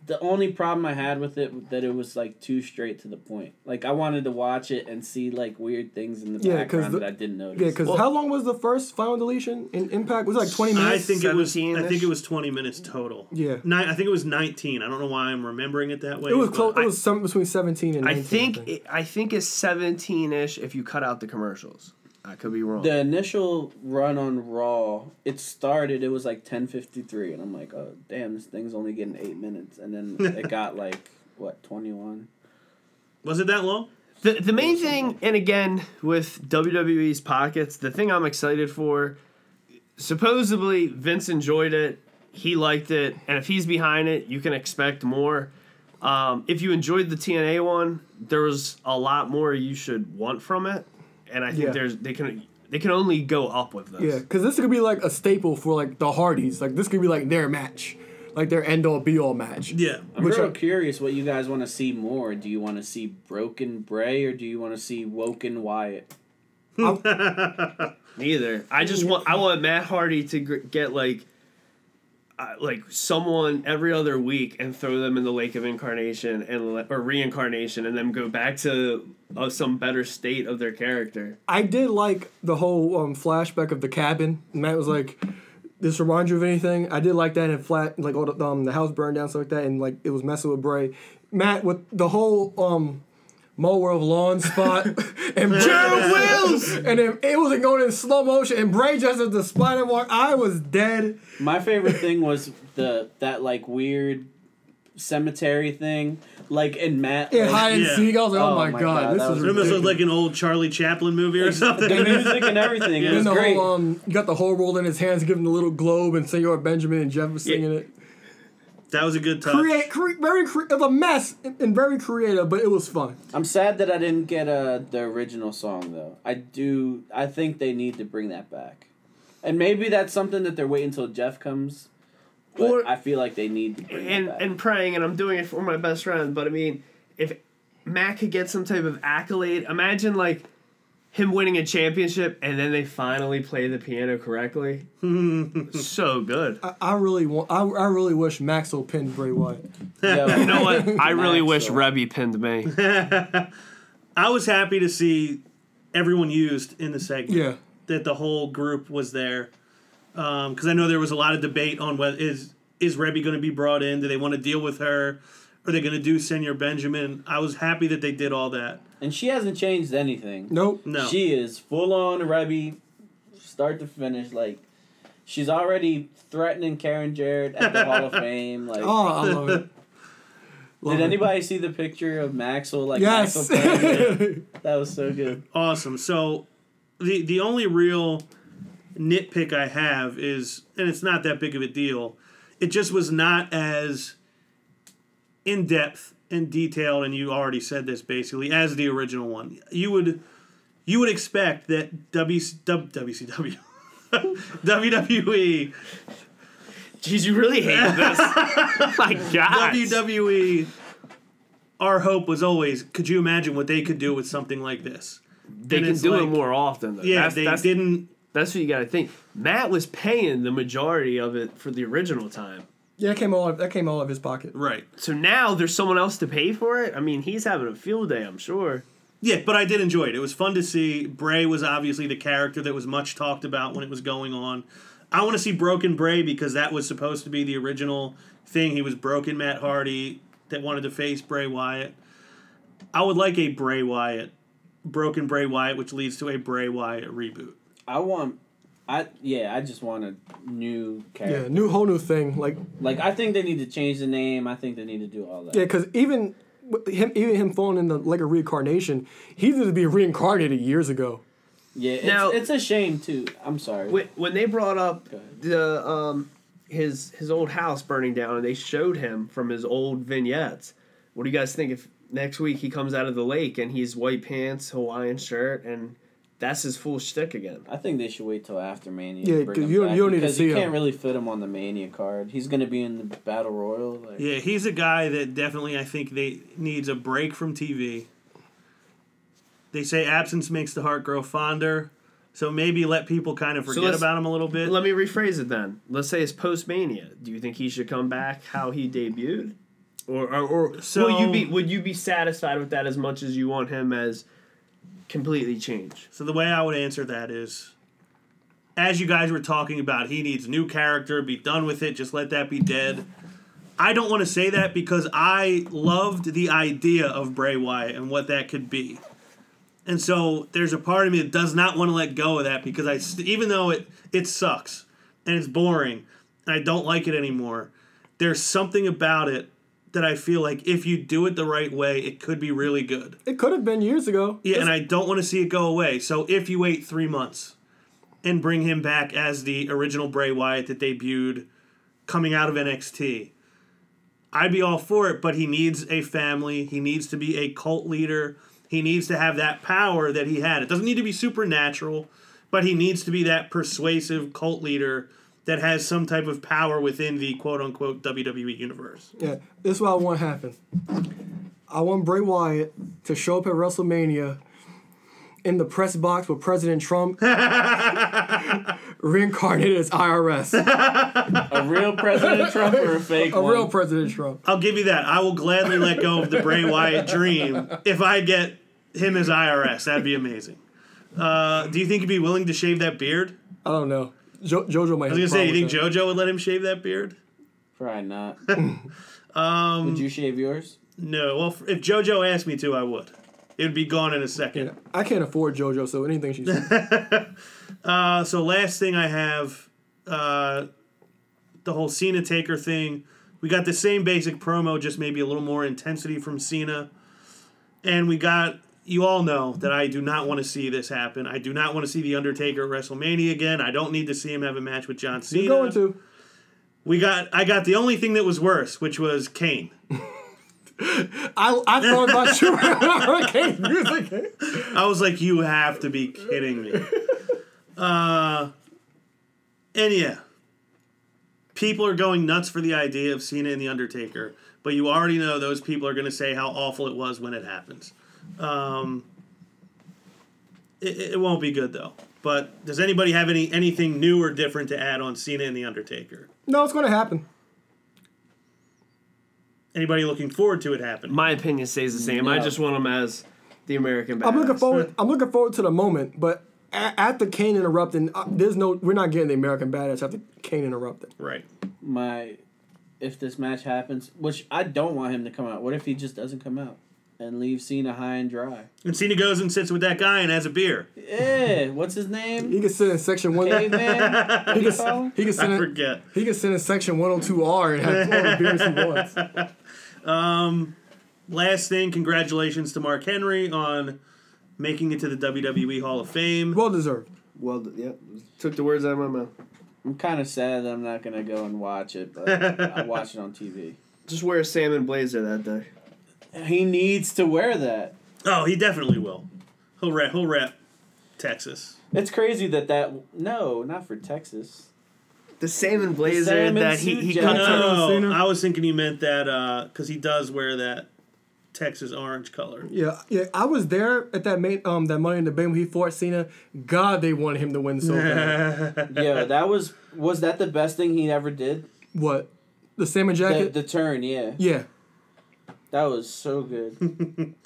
The only problem I had with it that it was like too straight to the point. Like I wanted to watch it and see like weird things in the Yeah, 'cause background the- that I didn't notice. Yeah, because Well- how long was the first final deletion in Impact? Was it like twenty minutes? I minutes? think it was. I think it was twenty minutes total. Yeah. Ni- I think it was nineteen. I don't know why I'm remembering it that way. it was close. It was some between seventeen and. I 19, think it, I think it's seventeen ish if you cut out the commercials. I could be wrong. the initial run on Raw, it started. It was like ten fifty three, and I'm like, oh damn, this thing's only getting eight minutes, and then it got like what twenty one. Was it that long? The the main thing, and again with WWE's pockets, the thing I'm excited for, supposedly Vince enjoyed it, he liked it, and if he's behind it, you can expect more. Um, if you enjoyed the TNA one, there was a lot more you should want from it, and I think Yeah. there's they can they can only go up with this. Yeah, because this could be like a staple for like the Hardys. Like this could be like their match, like their end all be all match. Yeah. I'm Which real are- curious what you guys want to see more. Do you want to see Broken Bray or do you want to see Woken Wyatt? Neither. I just want I want Matt Hardy to gr- get like uh, like someone every other week and throw them in the lake of incarnation and or reincarnation and then go back to uh, some better state of their character. I did like the whole um, flashback of the cabin. Matt was like, "This remind you of anything?" I did like that and flat like all the um the house burned down stuff like that and like it was messing with Bray. Matt with the whole um mower of lawn spot and Gerald Wills and then it wasn't going in slow motion and Bray just at the spider walk. I was dead. My favorite thing was the that like weird cemetery thing, like in Matt. Yeah, like, hide and Yeah. seek. I was like, "Oh, Oh my my god, God, this that is was It almost looked like an old Charlie Chaplin movie or something. the music and everything. It And was the great. whole um, you got the whole world in his hands, giving the little globe, and Senor Benjamin and Jeff was singing it. That was a good touch. Create, cre- very, cre- it was a mess and, and very creative, but it was fun. I'm sad that I didn't get uh, the original song though. I do. I think they need to bring that back, and maybe that's something that they're waiting until Jeff comes. But Or- I feel like they need to bring And it back. and praying and I'm doing it for my best friend, but I mean, if Matt could get some type of accolade, imagine like him winning a championship and then they finally play the piano correctly. so good. I, I really want. I, I really wish Maxwell pinned Bray Wyatt. You know what? I really wish Maxwell. Reby pinned me. I was happy to see everyone used in the segment. Yeah, That the whole group was there. Um, because I know there was a lot of debate on whether is is Reby going to be brought in? Do they want to deal with her? Are they going to do Senor Benjamin? I was happy that they did all that. and she hasn't changed anything. nope. No. She is full on Reby, start to finish. Like she's already threatening Karen Jarrett at the Hall of Fame. Like, Oh, I love it. Love did it. anybody see the picture of Maxwell? Like Yes. Maxwell that was so good. Awesome. So the the only real nitpick I have is and it's not that big of a deal. It just was not as in depth and detailed and you already said this basically as the original one. You would you would expect that W, w WCW WWE Jeez, you really hate this. My God. WWE our hope was always could you imagine what they could do with something like this? They And can do it more often. Though. Yeah, that's, they that's, didn't That's what you got to think. Matt was paying the majority of it for the original time. Yeah, that came all that came all of his pocket. right. So now there's someone else to pay for it. I mean, he's having a field day. I'm sure. Yeah, but I did enjoy it. It was fun to see. Bray was obviously the character that was much talked about when it was going on. I want to see Broken Bray because that was supposed to be the original thing. He was Broken Matt Hardy that wanted to face Bray Wyatt. I would like a Bray Wyatt, Broken Bray Wyatt, which leads to a Bray Wyatt reboot. I want. I yeah. I just want a new character. Yeah, new whole new thing. Like Like I think they need to change the name. I think they need to do all that. yeah, because even him, even him falling in the like a reincarnation, he needed to be reincarnated years ago. Yeah, it's, Now- it's a shame too. I'm sorry. When, when they brought up the um his his old house burning down and they showed him from his old vignettes, what do you guys think if next week he comes out of the lake and he's white pants, Hawaiian shirt, and that's his full shtick again? I think they should wait till after Mania. Yeah, to bring 'cause him you don't- back you don't need to because see you can't really fit him on the Mania card. He's gonna be in the Battle Royal. Like, Yeah, he's a guy that definitely I think they needs a break from TV. They say absence makes the heart grow fonder, so maybe let people kind of forget let's- about him a little bit. Let me rephrase it then. Let's say it's post Mania. Do you think he should come back how he debuted? or or, or So- will you be would you be satisfied with that as much as you want him as completely change. So the way I would answer that is, as you guys were talking about, he needs new character. Be done with it. Just let that be dead. I don't want to say that because I loved the idea of Bray Wyatt and what that could be. And so there's a part of me that does not want to let go of that because I, even though it it sucks and it's boring and I don't like it anymore, there's something about it that I feel like if you do it the right way, it could be really good. It could have been years ago. Yeah, and I don't want to see it go away. So if you wait three months and bring him back as the original Bray Wyatt that debuted coming out of NXT, I'd be all for it. But he needs a family. He needs to be a cult leader. He needs to have that power that he had. It doesn't need to be supernatural, but he needs to be that persuasive cult leader that has some type of power within the quote unquote WWE universe. Yeah, this is what I want to happen. I want Bray Wyatt to show up at WrestleMania in the press box with President Trump reincarnated as IRS. A real President Trump or a fake A one? real President Trump. I'll give you that. I will gladly let go of the Bray Wyatt dream if I get him as IRS. That'd be amazing. Uh, do you think he'd be willing to shave that beard? I don't know. Jo- Jojo might. I was gonna say, you think JoJo would let him shave that beard? Probably not. um, Would you shave yours? No. Well, if JoJo asked me to, I would. It would be gone in a second. I can't afford JoJo, so anything she says. Uh, so last thing I have, uh, the whole Cena Taker thing. We got the same basic promo, just maybe a little more intensity from Cena, and we got. You all know that I do not want to see this happen. I do not want to see the Undertaker at WrestleMania again. I don't need to see him have a match with John Cena. You're going to. We got. I got the only thing that was worse, which was Kane. I, I thought about you when I heard Kane's music. I was like, you have to be kidding me. Uh, and yeah, people are going nuts for the idea of Cena and The Undertaker, but you already know those people are going to say how awful it was when it happens. Um, it, it won't be good though. But does anybody have any anything new or different to add on Cena and The Undertaker? No, it's going to happen. Anybody looking forward to it happening? My opinion stays the same. I just want them as the American. I'm looking forward. I'm looking forward to the moment, but after Kane interrupting, uh, there's no. We're not getting the American Badass after Kane interrupted. Right. My, if this match happens, which I don't want him to come out. What if he just doesn't come out and leave Cena high and dry? And Cena goes and sits with that guy and has a beer. Yeah, what's his name? He can sit in section one. Caveman. What do you call him? He can sit I in. forget. He can sit in section 102R and have all the beers he wants. Um, last thing, congratulations to Mark Henry on making it to the WWE Hall of Fame. Well deserved. Well, yeah, took the words out of my mouth. I'm kind of sad that I'm not gonna go and watch it, but I watch it on TV. Just wear a salmon blazer that day. He needs to wear that. Oh, he definitely will. He'll rep, he'll rep Texas. It's crazy that that no, not for Texas. The salmon blazer salmon that he, suit he jacket. cuts out. No, I was thinking he meant that because he does wear that Texas orange color. Yeah, yeah. I was there at that main um that Money in the Bank when he fought Cena. God, they wanted him to win so bad. Yeah, that was was that the best thing he ever did? what? The salmon The, jacket. the turn, yeah, yeah. That was so good.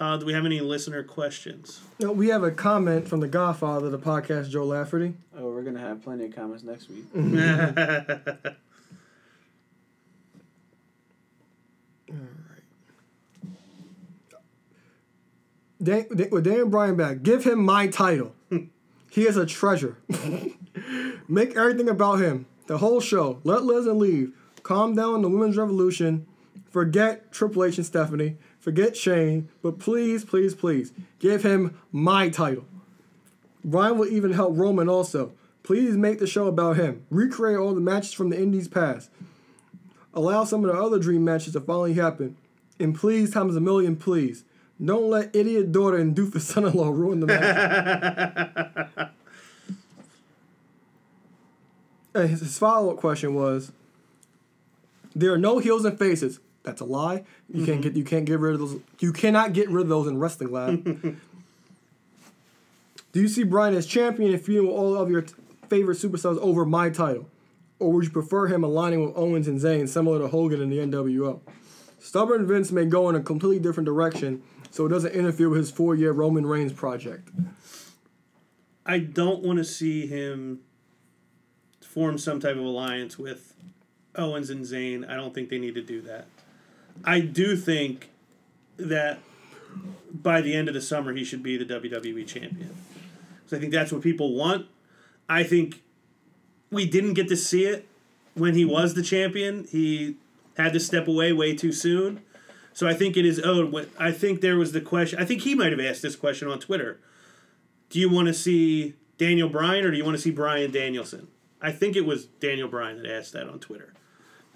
Uh, do we have any listener questions? No, we have a comment from the Godfather of the podcast, Joe Lafferty. Oh, we're gonna have plenty of comments next week. Dan, Dan, with Dan Bryan back, give him my title. he is a treasure. Make everything about him. The whole show. Let Lesnar leave. Calm down the women's revolution. Forget Triple H and Stephanie. Forget Shane. But please, please, please, give him my title. Bryan will even help Roman also. Please make the show about him. Recreate all the matches from the Indies past. Allow some of the other dream matches to finally happen. And please, times a million, please. Don't let idiot daughter and doofus son-in-law ruin the match. and his, his follow-up question was: There are no heels and faces. That's a lie. You can't mm-hmm. get you can't get rid of those. You cannot get rid of those in wrestling lab. Do you see Bryan as champion if you with all of your t- favorite superstars over my title, or would you prefer him aligning with Owens and Zayn, similar to Hogan in the NWO? Stubborn Vince may go in a completely different direction, so it doesn't interfere with his four-year Roman Reigns project. I don't want to see him form some type of alliance with Owens and Zayn. I don't think they need to do that. I do think that by the end of the summer he should be the WWE champion. So I think that's what people want. I think we didn't get to see it when he was the champion. He had to step away way too soon. So I think it is owed. What I think there was the question. I think he might have asked this question on Twitter. Do you want to see Daniel Bryan or do you want to see Bryan Danielson? I think it was Daniel Bryan that asked that on Twitter.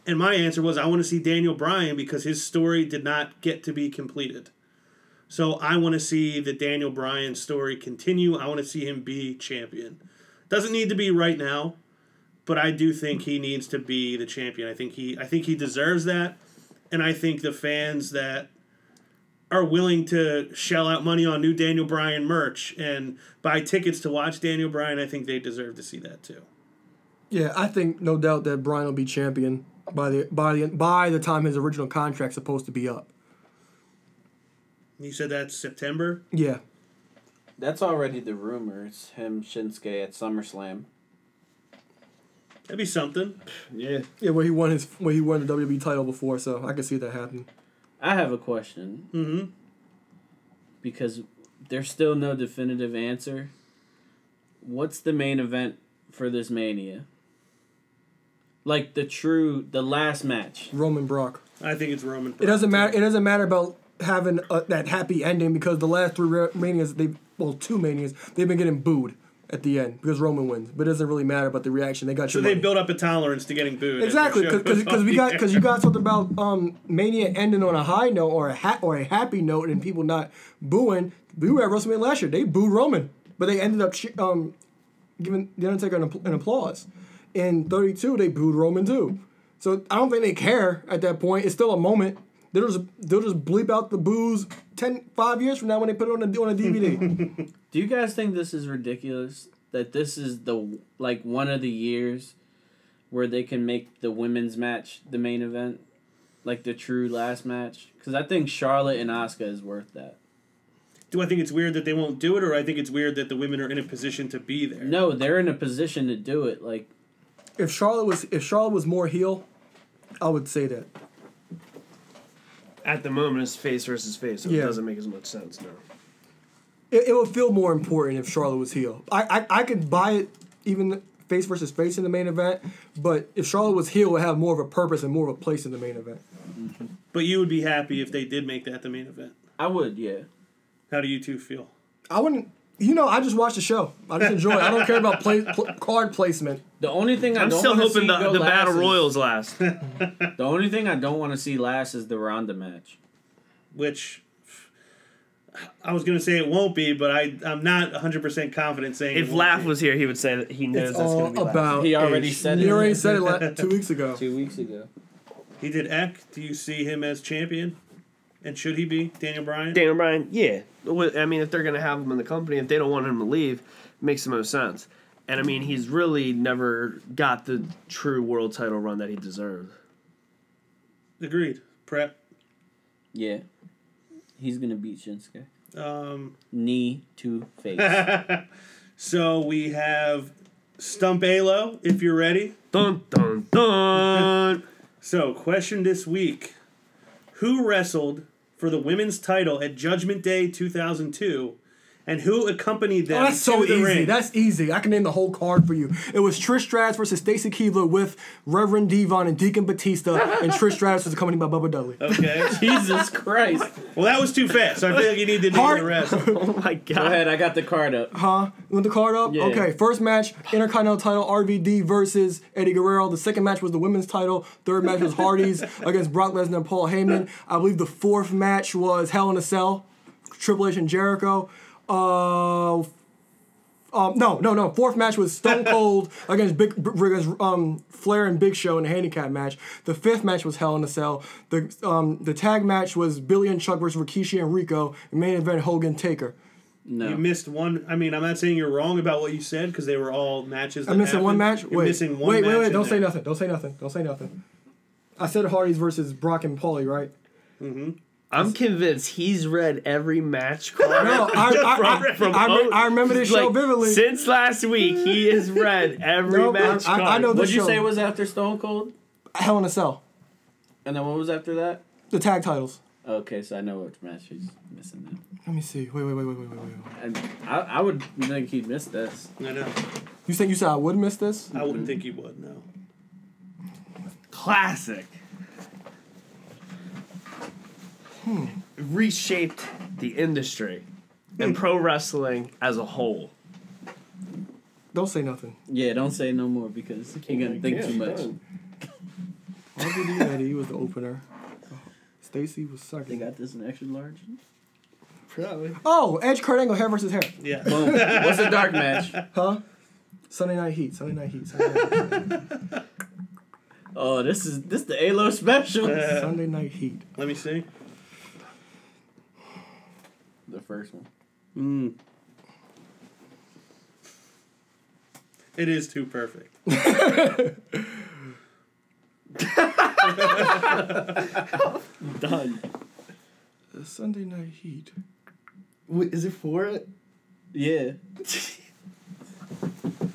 And my answer was I want to see Daniel Bryan because his story did not get to be completed. So I want to see the Daniel Bryan story continue. I want to see him be champion. Doesn't need to be right now, but I do think he needs to be the champion. I think he I think he deserves that. And I think the fans that are willing to shell out money on new Daniel Bryan merch and buy tickets to watch Daniel Bryan, I think they deserve to see that too. Yeah, I think no doubt that Bryan will be champion by the by the by the time his original contract's supposed to be up. You said that's September. Yeah, That's already the rumors. Him Shinsuke at SummerSlam. That'd be something. Yeah. yeah, where he won his where he won the WWE title before, so I can see that happen. I have a question Mm-hmm. because there's still no definitive answer. What's the main event for this Mania? Like the true, the last match. Roman Brock. I think it's Roman. It doesn't matter. It doesn't matter about having a, that happy ending because the last three Ra- manias, they well two manias, they've been getting booed at the end because Roman wins. But it doesn't really matter about the reaction. They got So they money. build up a tolerance to getting booed. Exactly, their because we got because you got something about um, Mania ending on a high note or a ha- or a happy note and people not booing. We were at WrestleMania last year. They booed Roman, but they ended up sh- um, giving the Undertaker an, app- an applause. In 32, they booed Roman too. So I don't think they care at that point. It's still a moment. They'll just they'll just bleep out the boos 10, 5 years from now when they put it on a, on a DVD. Do you guys think this is ridiculous? That this is the like one of the years where they can make the women's match the main event, like the true last match? Because I think Charlotte and Asuka is worth that. Do I think it's weird that they won't do it, or I think it's weird that the women are in a position to be there? No, they're in a position to do it. Like if Charlotte was if Charlotte was more heel, I would say that. At the moment, it's face versus face, so Yeah. it doesn't make as much sense now. It, it would feel more important if Charlotte was heel. I, I I could buy it even face versus face in the main event, but if Charlotte was heel, it would have more of a purpose and more of a place in the main event. But you would be happy if they did make that the main event. I would, yeah. How do you two feel? I wouldn't. You know, I just watch the show. I just enjoy it. I don't care about play, pl- card placement. The only thing I I'm don't still wanna hoping see the, go the last battle is- royals last. The only thing I don't want to see last is the Ronda match. Which I was gonna say it won't be, but I I'm not 100 percent confident saying. if won't Laugh be. was here, he would say that he knows It's that's all going to be last. about. He already age. said He it. already said it la- two weeks ago. Two weeks ago. he did Eck, do you see him as champion? And should he be Daniel Bryan? Daniel Bryan, yeah. Well, I mean, if they're going to have him in the company, if they don't want him to leave, it makes the most sense. And I mean, he's really never got the true world title run that he deserved. Agreed. Prep. Yeah. He's gonna beat Shinsuke. Um, Knee to face. so we have Stump Alo, if you're ready. Dun dun dun. So, question this week Who wrestled for the women's title at Judgment Day 2002? And who accompanied oh, them Oh, that's so to the easy. ring? That's easy. I can name the whole card for you. It was Trish Stratus versus Stacy Keibler with Reverend Devon and Deacon Batista, and Trish Stratus was accompanied by Bubba Dudley. okay. Jesus Christ. Well, that was too fast. So I feel like you need to name Hard- the rest. oh my God. Go ahead, I got the card up. Huh? You want the card up? Yeah. Okay, first match, Intercontinental title, RVD versus Eddie Guerrero. The second match was the women's title. Third match was Hardy's against Brock Lesnar and Paul Heyman. I believe the fourth match was Hell in a Cell, Triple H and Jericho. Uh, um, no, no, no. Fourth match was Stone Cold against Big against um, Flair and Big Show in a handicap match. The fifth match was Hell in a Cell. The um, the tag match was Billy and Chuck versus Rikishi and Rico. The main event Hogan Taker. No. You missed one. I mean, I'm not saying you're wrong about what you said because they were all matches. I'm missing one match. You're wait, missing one wait, match wait, wait! Don't say there. nothing. Don't say nothing. Don't say nothing. I said Hardy's versus Brock and Paulie, right? I'm convinced he's read every match card. No, I, I, I, from I, O- I remember this show like, vividly. Since last week, he has read every Nope, I- match I- I card. know this What'd you show. say was after Stone Cold? Hell in a Cell. And then what was after that? The tag titles. Okay, so I know which match he's missing now. Let me see. Wait, wait, wait, wait, wait, wait, wait. And I, I would think he'd miss this. I know. You said you said I would miss this? I wouldn't think he would. No. Classic. Reshaped the industry and hmm. pro wrestling as a whole. Don't say nothing. Yeah, don't say no more because you're oh, gonna think too much. RVD Eddie was the opener. Stacy was sucking. They second. got this in extra large. Probably. Oh, Edge, Kurt Angle, hair versus hair. Yeah. Boom. What's the dark match? Huh? Sunday Night Heat. Sunday Night Heat. Sunday Night Heat. Oh, this is this the Halo special. Uh, Sunday Night Heat. Let me see. The first one. Mm. It is too perfect. Done. The Sunday Night Heat. Wait, is it for it? Yeah.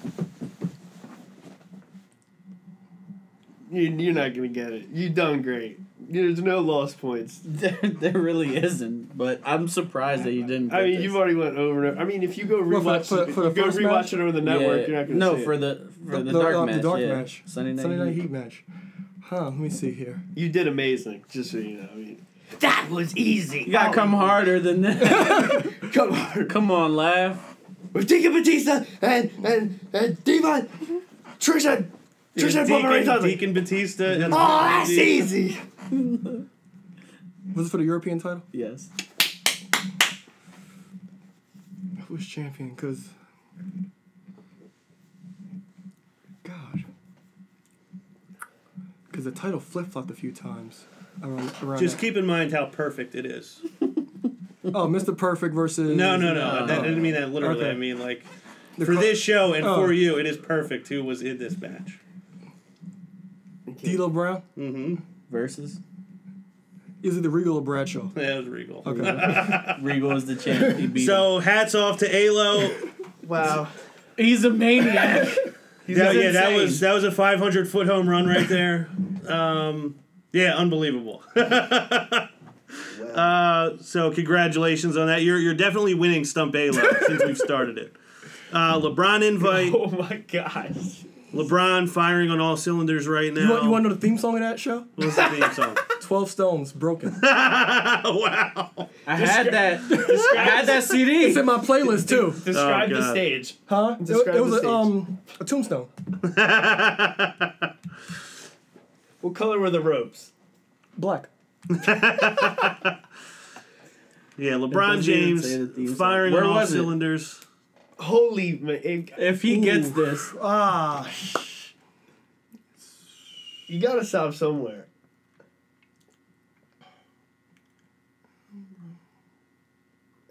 You, you're not gonna get it. You done great. There's no lost points. There, there really isn't, but I'm surprised that you didn't. I mean, this. you've already went over it. I mean, if you go What, rewatch, for- it- for the you go first rewatch match? it over the network, Yeah. you're not gonna no see for it. the for the, The- dark uh, match. the dark yeah. match. Sunday night. Sunday Night Heat. Heat match. Huh, let me see here. You did amazing, just so you know. I mean, that was easy. You gotta come harder than that. Come on. come on, laugh. With Deacon Batista and and and Devon, Trisha, Trisha and Bubba Deacon, Deacon Batista. And Oh, that's Batista. easy. Was it for the European title? Yes. Who's champion? Because. God. Because the title flip flopped a few times. Around, around Just that. keep in mind how perfect it is. Oh, Mr. Perfect versus. No, no, no. No. That, I didn't mean that literally. Okay. I mean like The for co- this show and Oh. for you, it is perfect. Who was in this match? D'Lo Brown? Mm-hmm. Versus Is it the Regal or Bradshaw? That was Regal. Okay. Regal is the champ. He beat him. So hats off to Alo. Wow. he's a maniac. He's yeah, yeah, that insane. was that was a 500 foot home run right there. Um, yeah, unbelievable. uh, so congratulations on that. You're you're definitely winning Stump Alo since we've started it. Uh, LeBron invite. Oh my gosh. LeBron firing on all cylinders right now. You want, you want to know the theme song of that show? What's the theme song? 12 Stones, Broken. wow. I had that. I had that CD. It's in my playlist too. Describe Oh, the stage. Huh? It, Describe it was the a, stage. um, a tombstone. What color were the ropes? Black. Yeah, LeBron James say the theme song. firing on all cylinders. it? Cylinders. Holy man. If he gets this, Ah, You gotta stop somewhere.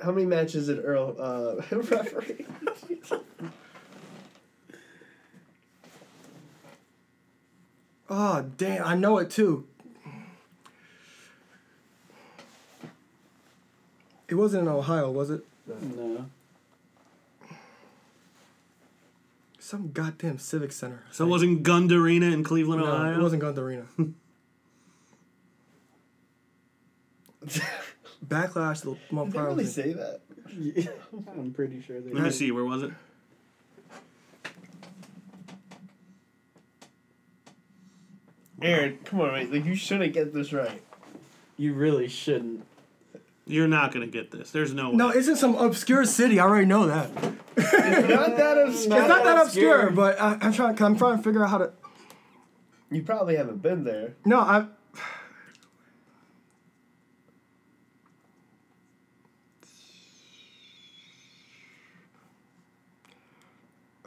How many matches did Earl uh, referee? oh, damn. I know it too. It wasn't in Ohio, was it? no. Some goddamn civic center. So it wasn't Gund Arena in Cleveland, No, Ohio. it wasn't Gunther Arena. Backlash the month Did they really say that? I'm pretty sure they. Let me see. Where was it? Aaron, come on, mate. Like you shouldn't get this right. You really shouldn't. You're not gonna get this. There's no way. No, it's in some obscure city. I already know that. Not that obscure. It's not that obscure, but I, I'm trying. I'm trying to figure out how to. You probably haven't been there. No, I.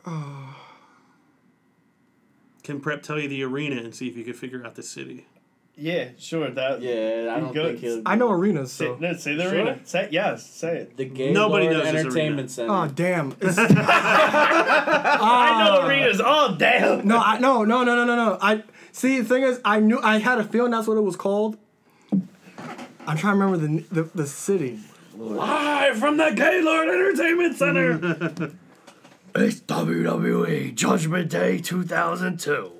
Can Prep tell you the arena and see if you can figure out the city? Yeah, sure. That. Yeah, I don't Good. think he'll. I know arenas, Say, so. no, say the Sure. arena. Say yes. Say it. The game. Nobody knows this Entertainment arena. Center. Oh damn! It's- I know ah. arenas. Oh damn. no, I no no no no no no. I see. The thing is, I knew I had a feeling that's what it was called. I'm trying to remember the the, the city. Live from the Gaylord Entertainment Center. Mm-hmm. It's WWE Judgment Day 2002.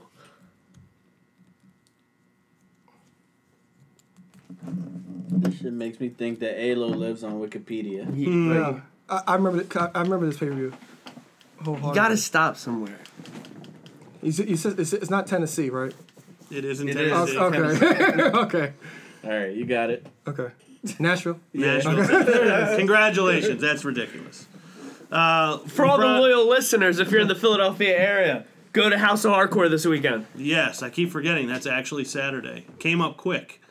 This shit makes me think that Alo lives on Wikipedia. Yeah, I, I remember. The, I remember this pay per view. You gotta stop somewhere. You said, you said it's, it's not Tennessee, right? It is in It is. Tennessee. Okay. okay. All right, you got it. Okay. Nashville. Nashville. Congratulations. That's ridiculous. Uh, For all the loyal listeners, if you're in the Philadelphia area, go to House of Hardcore this weekend. Yes, I keep forgetting that's actually Saturday. Came up quick.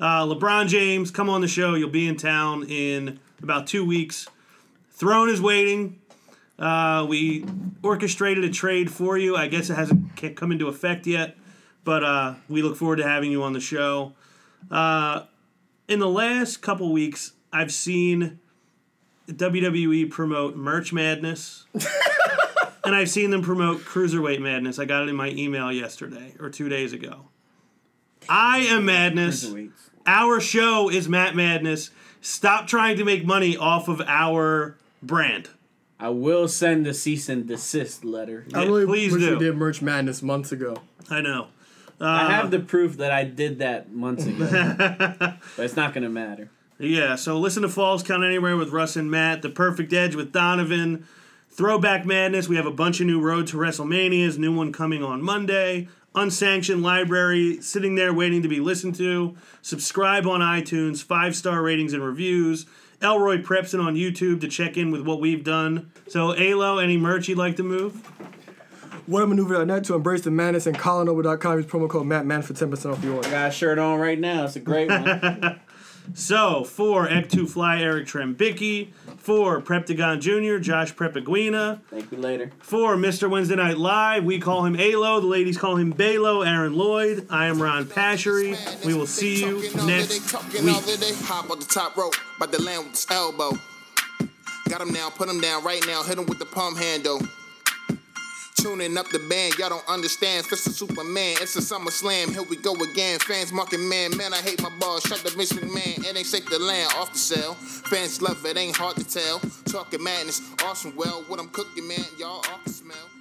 Uh, LeBron James, come on the show. You'll be in town in about two weeks. Throne is waiting. Uh, we orchestrated a trade for you. I guess it hasn't come into effect yet, but uh, we look forward to having you on the show. Uh, in the last couple weeks, I've seen WWE promote Merch Madness. and I've seen them promote Cruiserweight Madness. I got it in my email yesterday or two days ago. I am Madness. Our show is Matt Madness. Stop trying to make money off of our brand. I will send a cease and desist letter. I really please wish do. we did Merch Madness months ago. I know. I uh, have the proof that I did that months ago, but it's not gonna matter. Yeah, so listen to Falls Count Anywhere with Russ and Matt, The Perfect Edge with Donovan, Throwback Madness. We have a bunch of new Road to WrestleManias, new one coming on Monday. Unsanctioned Library, sitting there waiting to be listened to. Subscribe on iTunes, five star ratings and reviews. Elroy Prepson on YouTube to check in with what we've done. So, Alo, any merch you'd like to move? WhatAmaneuver.net to embrace the madness and ColinOver.com. Use promo code MattMan for 10% off your order. Got a shirt on right now. It's a great one. So, for Ek2 Fly, Eric Trembicki. For Preptagon Jr., Josh Prepaguina. Thank you later. For Mr. Wednesday Night Live, we call him Alo. The ladies call him Balo. Aaron Lloyd. I am Ron Pashery. We will see you next week. Hop on the top rope, by the land with his elbow. Got him now, put him down right now, hit him with the palm handle. Tuning up the band, y'all don't understand. Fist of Superman, it's a summer slam. Here we go again. Fans marking man, man, I hate my balls. Shut the Vince man. it ain't safe to land off the cell. Fans love it, ain't hard to tell. Talking madness, awesome. Well, what I'm cooking, man, y'all all can smell.